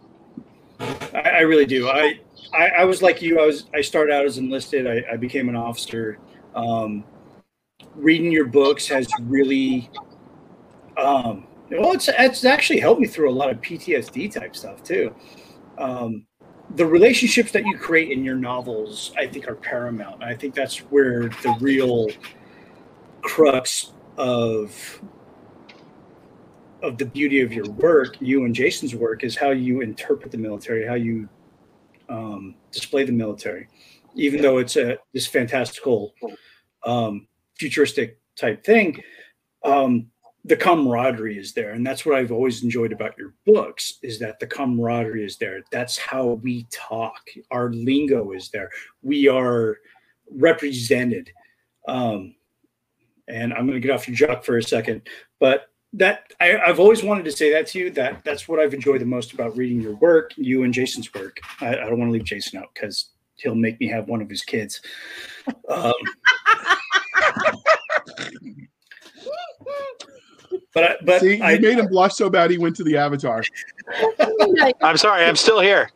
I, I really do. I, I I was like you. I was I started out as enlisted. I, I became an officer. Um, reading your books has really, um, well, it's it's actually helped me through a lot of PTSD type stuff too. Um, the relationships that you create in your novels, I think, are paramount. I think that's where the real crux of of the beauty of your work, you and Jason's work, is how you interpret the military, how you um, display the military, even though it's a this fantastical, um, futuristic type thing. Um, the camaraderie is there, and that's what I've always enjoyed about your books is that the camaraderie is there. That's how we talk. Our lingo is there. We are represented. Um, and I'm going to get off your jock for a second, but that I, I've always wanted to say that to you. That that's what I've enjoyed the most about reading your work, you and Jason's work. I, I don't want to leave Jason out because he'll make me have one of his kids. Um, but I, but See, you I made him blush so bad he went to the Avatar. i'm sorry i'm still here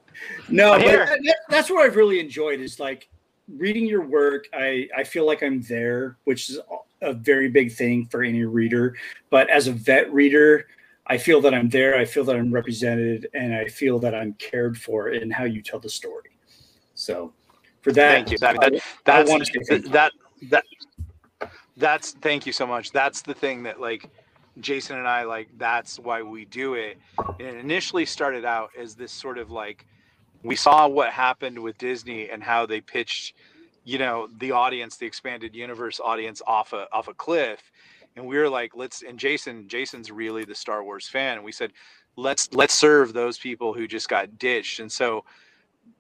no, but here. that- that's what I've really enjoyed is like reading your work. I I feel like I'm there, which is a very big thing for any reader. But as a vet reader, I feel that I'm there. I feel that I'm represented, and I feel that I'm cared for in how you tell the story. So, for that, Thank you. That- that- I- that's wanna say thank that that that's thank you so much that's the thing that like jason and i like that's why we do it. And it initially started out as this sort of like we saw what happened with disney and how they pitched you know the audience the expanded universe audience off a off a cliff. And we were like let's and jason jason's really the star wars fan. And we said let's let's serve those people who just got ditched. And so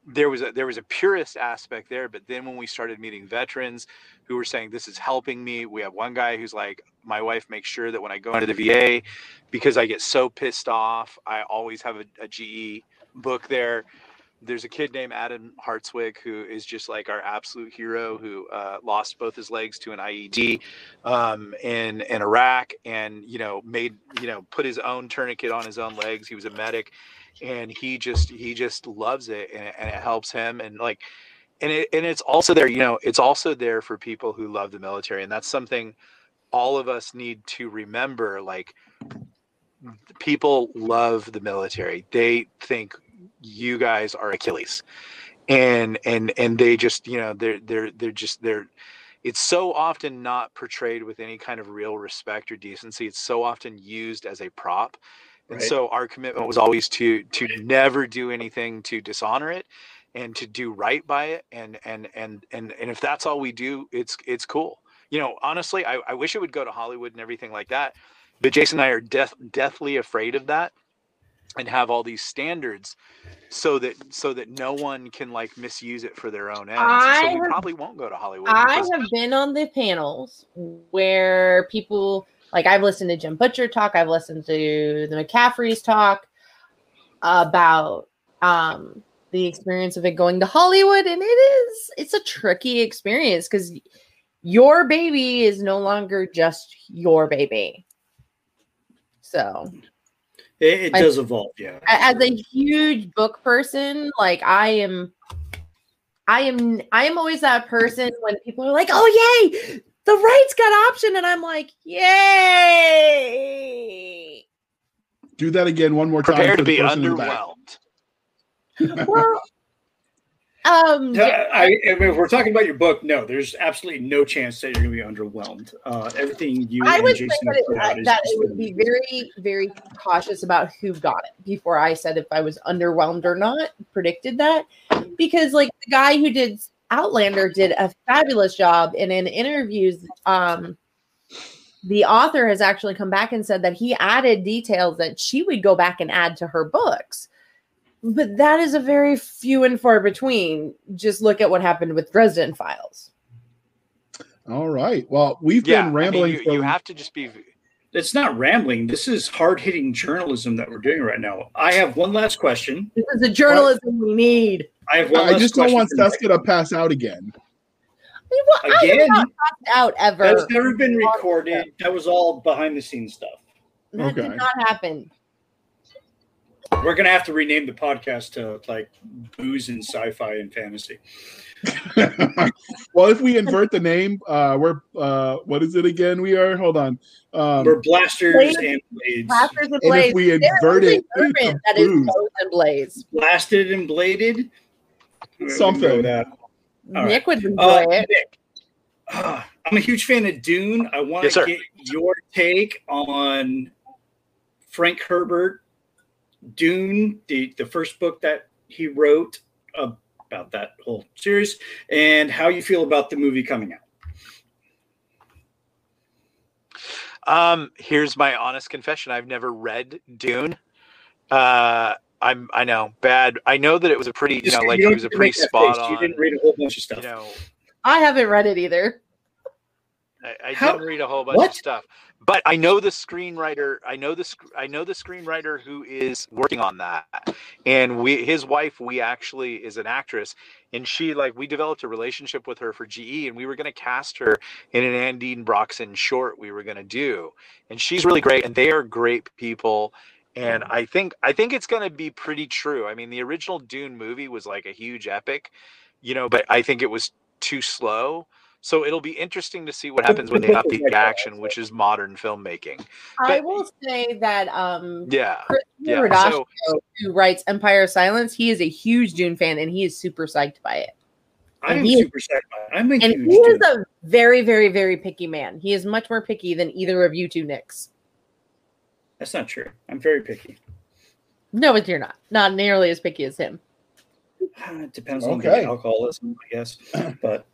there was a there was a purist aspect there but then when we started meeting veterans who were saying this is helping me we have one guy who's like my wife makes sure that when i go into the va because i get so pissed off i always have a, a ge book there there's a kid named Adam Hartswick who is just like our absolute hero who uh, lost both his legs to an IED um, in in Iraq, and you know made you know put his own tourniquet on his own legs. He was a medic, and he just he just loves it, and, it- and it helps him, and like. And, it, and it's also there, you know, it's also there for people who love the military. And that's something all of us need to remember. Like, people love the military. They think you guys are Achilles, and and and they just you know they're they're they're just they're. It's so often not portrayed with any kind of real respect or decency. It's so often used as a prop, and Right. so our commitment was always to to never do anything to dishonor it, and to do right by it. And and and and and if that's all we do, it's it's cool. You know, honestly, I, I wish it would go to Hollywood and everything like that but Jason and I are death, deathly afraid of that and have all these standards so that so that no one can like misuse it for their own ends. And so we have- probably won't go to Hollywood. I have been on the panels where people like I've listened to Jim Butcher talk, I've listened to the McCaffreys talk about um the experience of it going to Hollywood and it is it's a tricky experience cuz your baby is no longer just your baby. So, It, it I- does evolve, yeah. as a huge book person like i am i am i am always that person when people are like oh yay the rights got option and i'm like yay Do that again one more time. prepare to be person in the back. underwhelmed. well um Yeah, I, I mean, if we're talking about your book, no, there's absolutely no chance that you're going to be underwhelmed. Uh, everything you I and would say Jason that have it, put that it would be very, very cautious about who got it before I said if I was underwhelmed or not. Predicted that because, like, the guy who did Outlander did a fabulous job, and in interviews, um, the author has actually come back and said that he added details that she would go back and add to her books. But that is a very few and far between. Just look at what happened with Dresden Files. All right. Well, we've Yeah, been I mean, rambling. you, you have to just be. It's not rambling. This is hard hitting journalism that we're doing right now. I have one last question. This is the journalism we need. I have one I last just don't question want for Cisca to pass out again. I mean, well, Again, not passed out ever. that's never been recorded. That was all behind the scenes stuff. That Okay. did not happen. We're gonna have to rename the podcast to like booze and sci-fi and fantasy. well, if we invert the name, uh, we're uh, what is it again? We are. Hold on. Um, We're blasters Blades- and blades, Blasters and and if we There invert is it, a movement to that is booze, and blades. blasted and bladed. We can go Something. with that. All right. Nick would enjoy Uh, it. Nick, uh, I'm a huge fan of Dune. I want Yes, to sir. get your take on Frank Herbert, Dune, the, the first book that he wrote about that whole series, and how you feel about the movie coming out. Um, here's my honest confession: I've never read Dune. Uh, I'm I know bad. I know that it was a pretty you Just- know like you it was a pretty spot face. You didn't read a whole bunch of stuff. You know, I haven't read it either. I, I didn't read a whole bunch what? of stuff, but I know the screenwriter. I know the sc- I know the screenwriter who is working on that, and we his wife. We actually is an actress, and she like we developed a relationship with her for GE, and we were going to cast her in an Andine Broxon short we were going to do, and she's really great, and they are great people. And I think I think it's going to be pretty true. I mean, the original Dune movie was like a huge epic, you know, but I think it was too slow. So it'll be interesting to see what happens when they up the action, which is modern filmmaking. I will say that um Yeah. Chris Yeah. Radashko, So who writes Empire of Silence, he is a huge Dune fan and he is super psyched by it. I am And he is- super excited. about it. I'm a And huge he is Dune. a very, very, very picky man. He is much more picky than either of you two Nicks. That's not true. I'm very picky. No, but you're not. Not nearly as picky as him. It depends on Okay. the alcoholism, I guess. But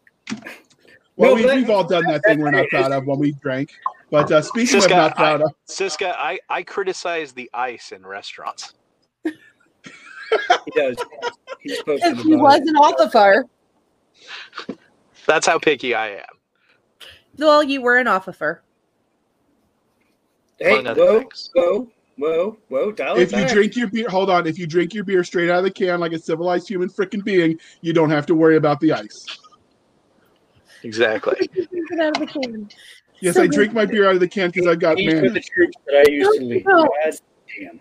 well, No, we, we've all done that thing we're not proud of when we drank. But uh, speaking of not proud of, Cisca, I, I criticize the ice in restaurants. he does. He's posted Because he about was it. an officer. That's how picky I am. Well, you were an officer. Hey, among whoa, things. whoa. whoa, whoa, dial If you back. drink your beer, hold on. If you drink your beer straight out of the can like a civilized human freaking being, you don't have to worry about the ice. Exactly. Out of the can. Yes, So I drink my beer out of the can because I've got These are man. the troops that I used to oh, lead. No. Damn.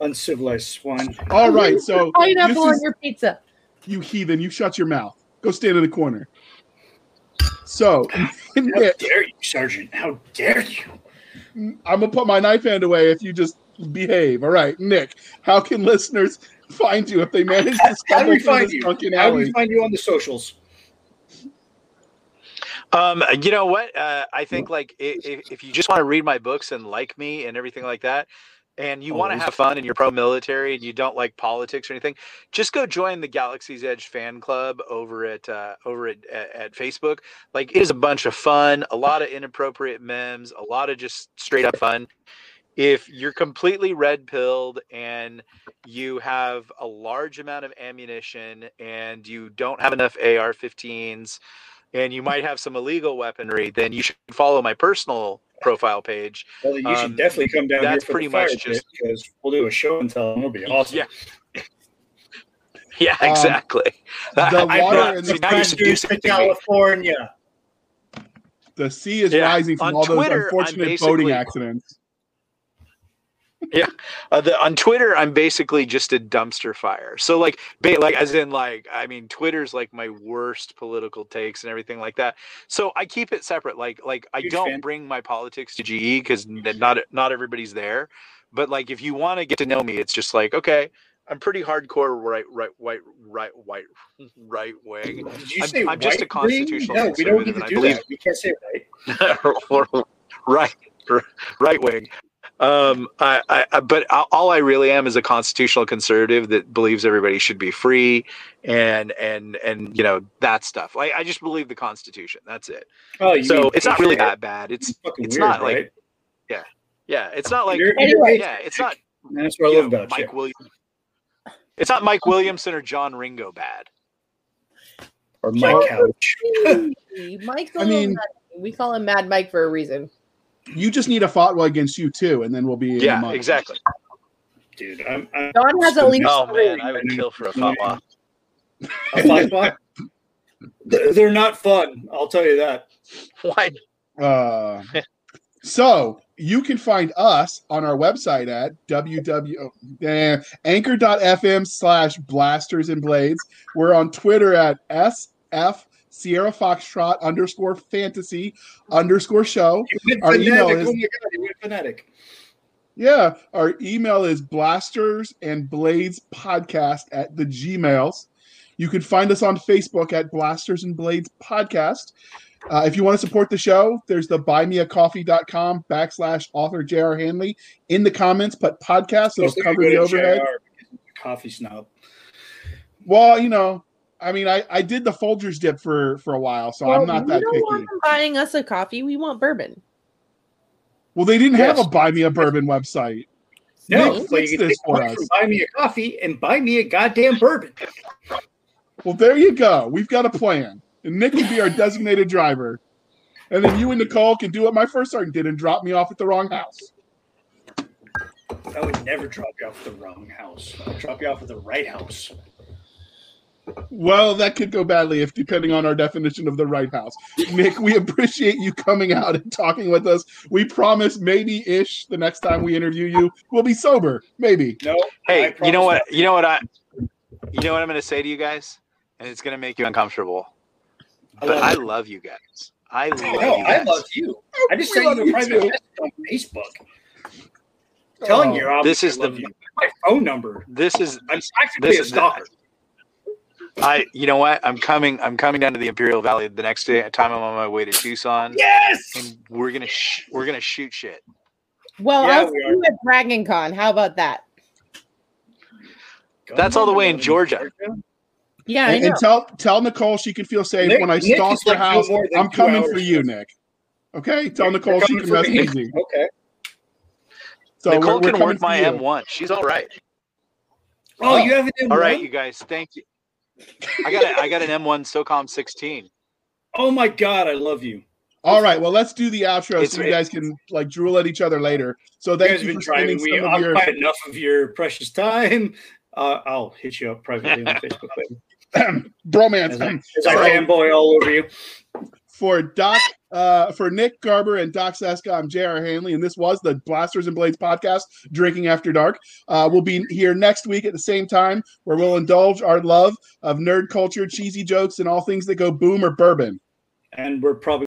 Uncivilized swine. All right, so Pineapple this on is- your pizza. you heathen, you shut your mouth. Go stand in the corner. So, How Nick, dare you, Sergeant? How dare you? I'm gonna put my knife hand away if you just behave. All right, Nick, how can listeners find you if they manage to How do we find this you? drunken How do alley? we find you on the socials? Um, you know what? Uh, I think like if, if you just want to read my books and like me and everything like that, and you want to have fun and you're pro-military and you don't like politics or anything, just go join the Galaxy's Edge fan club over at uh, over at, at, at Facebook. Like it is a bunch of fun, a lot of inappropriate memes, a lot of just straight up fun. If you're completely red pilled and you have a large amount of ammunition and you don't have enough AR-15s and you might have some illegal weaponry, then you should follow my personal profile page. Well, you Um, should definitely come down here that's for pretty the fire much just- because we'll do a show and tell. and It'll be awesome. Yeah. Yeah, Um, exactly. the I water brought and the the now you're seducing to me. California. The sea is Yeah. rising from On all those Twitter, I'm unfortunate boating basically- accidents. Uh, the, on Twitter, I'm basically just a dumpster fire. So like, ba- like as in like, I mean, Twitter's like my worst political takes and everything like that. So I keep it separate. Like, like I Huge don't fan. bring my politics to GE because not not everybody's there. But like, if you want to get to know me, it's just like, okay, I'm pretty hardcore right, right, white, right, white, right wing. Did you I'm- say I'm just a constitutional wing? No, we don't need to I do believe- that. We can't say right. or right right wing um I, I I- but all all i really am is a constitutional conservative that believes everybody should be free and and and you know that stuff like i just believe the constitution that's it Oh, you so mean it's not really fair? that bad it's It's it's weird, not like- right? yeah it's not like You're- Anyway. yeah it's not That's what I love know, about mike you. williams it's not mike williamson or john ringo bad Or my couch. Mike's a I mean- nutty. we call him Mad Mike for a reason. You just need a fatwa against you too, and then we'll be in yeah exactly Dude, I'm, I'm Don has at least oh three. man i would kill for a fatwa a fatwa. They're they're not fun. I'll tell you that. why Uh, so you can find us on our website at www eh, anchor.fm slash blasters and blades. We're on Twitter at SF Sierra Foxtrot underscore fantasy underscore show. Our email is- oh my god, you went fanatic. Yeah, our email is blasters and blades podcast at the Gmails. You can find us on Facebook at Blasters and Blades Podcast. Uh, if you want to support the show, there's the buymeacoffee.com backslash author J.R. Handley. In the comments, put podcast, so it'll cover the overhead. JR because he's a Coffee snob. Well, you know, I mean, I, I did the Folgers dip for, for a while, so Well, I'm not we that don't picky. want them buying us a coffee. We want bourbon. Well, they didn't have a Buy Me a Bourbon website. No, Nick, but fix you this for us. buy me a coffee and buy me a goddamn bourbon. Well, there you go. We've got a plan. And Nick will be our designated driver. And then you and Nicole can do what my first sergeant did and drop me off at the wrong house. I would never drop you off at the wrong house. I would drop you off at the right house. Well, that could go badly if depending on our definition of the right house. Nick, we appreciate you coming out and talking with us. We promise maybe ish the next time we interview you, we'll be sober. Maybe. No. I Hey, you know what? You know what I you know what I'm going to say to you guys, and it's going to make you uncomfortable. I But love I it. love you guys. I love No, you I love you. I just We sent you a private too. message on Facebook telling Oh. you This is I love the- you. my phone number. This is I'm practically This a is- stalker. I. You know what? I'm coming. I'm coming down to the Imperial Valley the next day. Time I'm on my way to Tucson, Yes. and we're gonna sh- we're gonna shoot shit. Well, Yeah, I'll see we are. you at Dragon Con. How about that? That's all the way in Georgia. Yeah, I And, and tell tell Nicole she can feel safe Nick- when I Nick stalk is her house. I'm coming for you, from- Nick. Okay? Tell You're Nicole she can for rest me? easy. Okay. So Nicole we're, we're can work my. M1. She's all right. Oh, you have an M1? All right, you guys. Thank you. I got a, I got an M1 SOCOM 16. Oh my god, I love you. All right, well, let's do the outro It's- so you guys can like drool at each other later. So thank guys you have for been spending driving me some of your enough of your precious time. Uh, I'll hit you up privately on Facebook later. bromance. As I, as I So- fanboy all over you. for Doc, uh, for Nick Garber and Doc Cisca, I'm J.R. Handley, and this was the Blasters and Blades podcast, Drinking After Dark. Uh, we'll be here next week at the same time, where we'll indulge our love of nerd culture, cheesy jokes, and all things that go boom or bourbon. And we're probably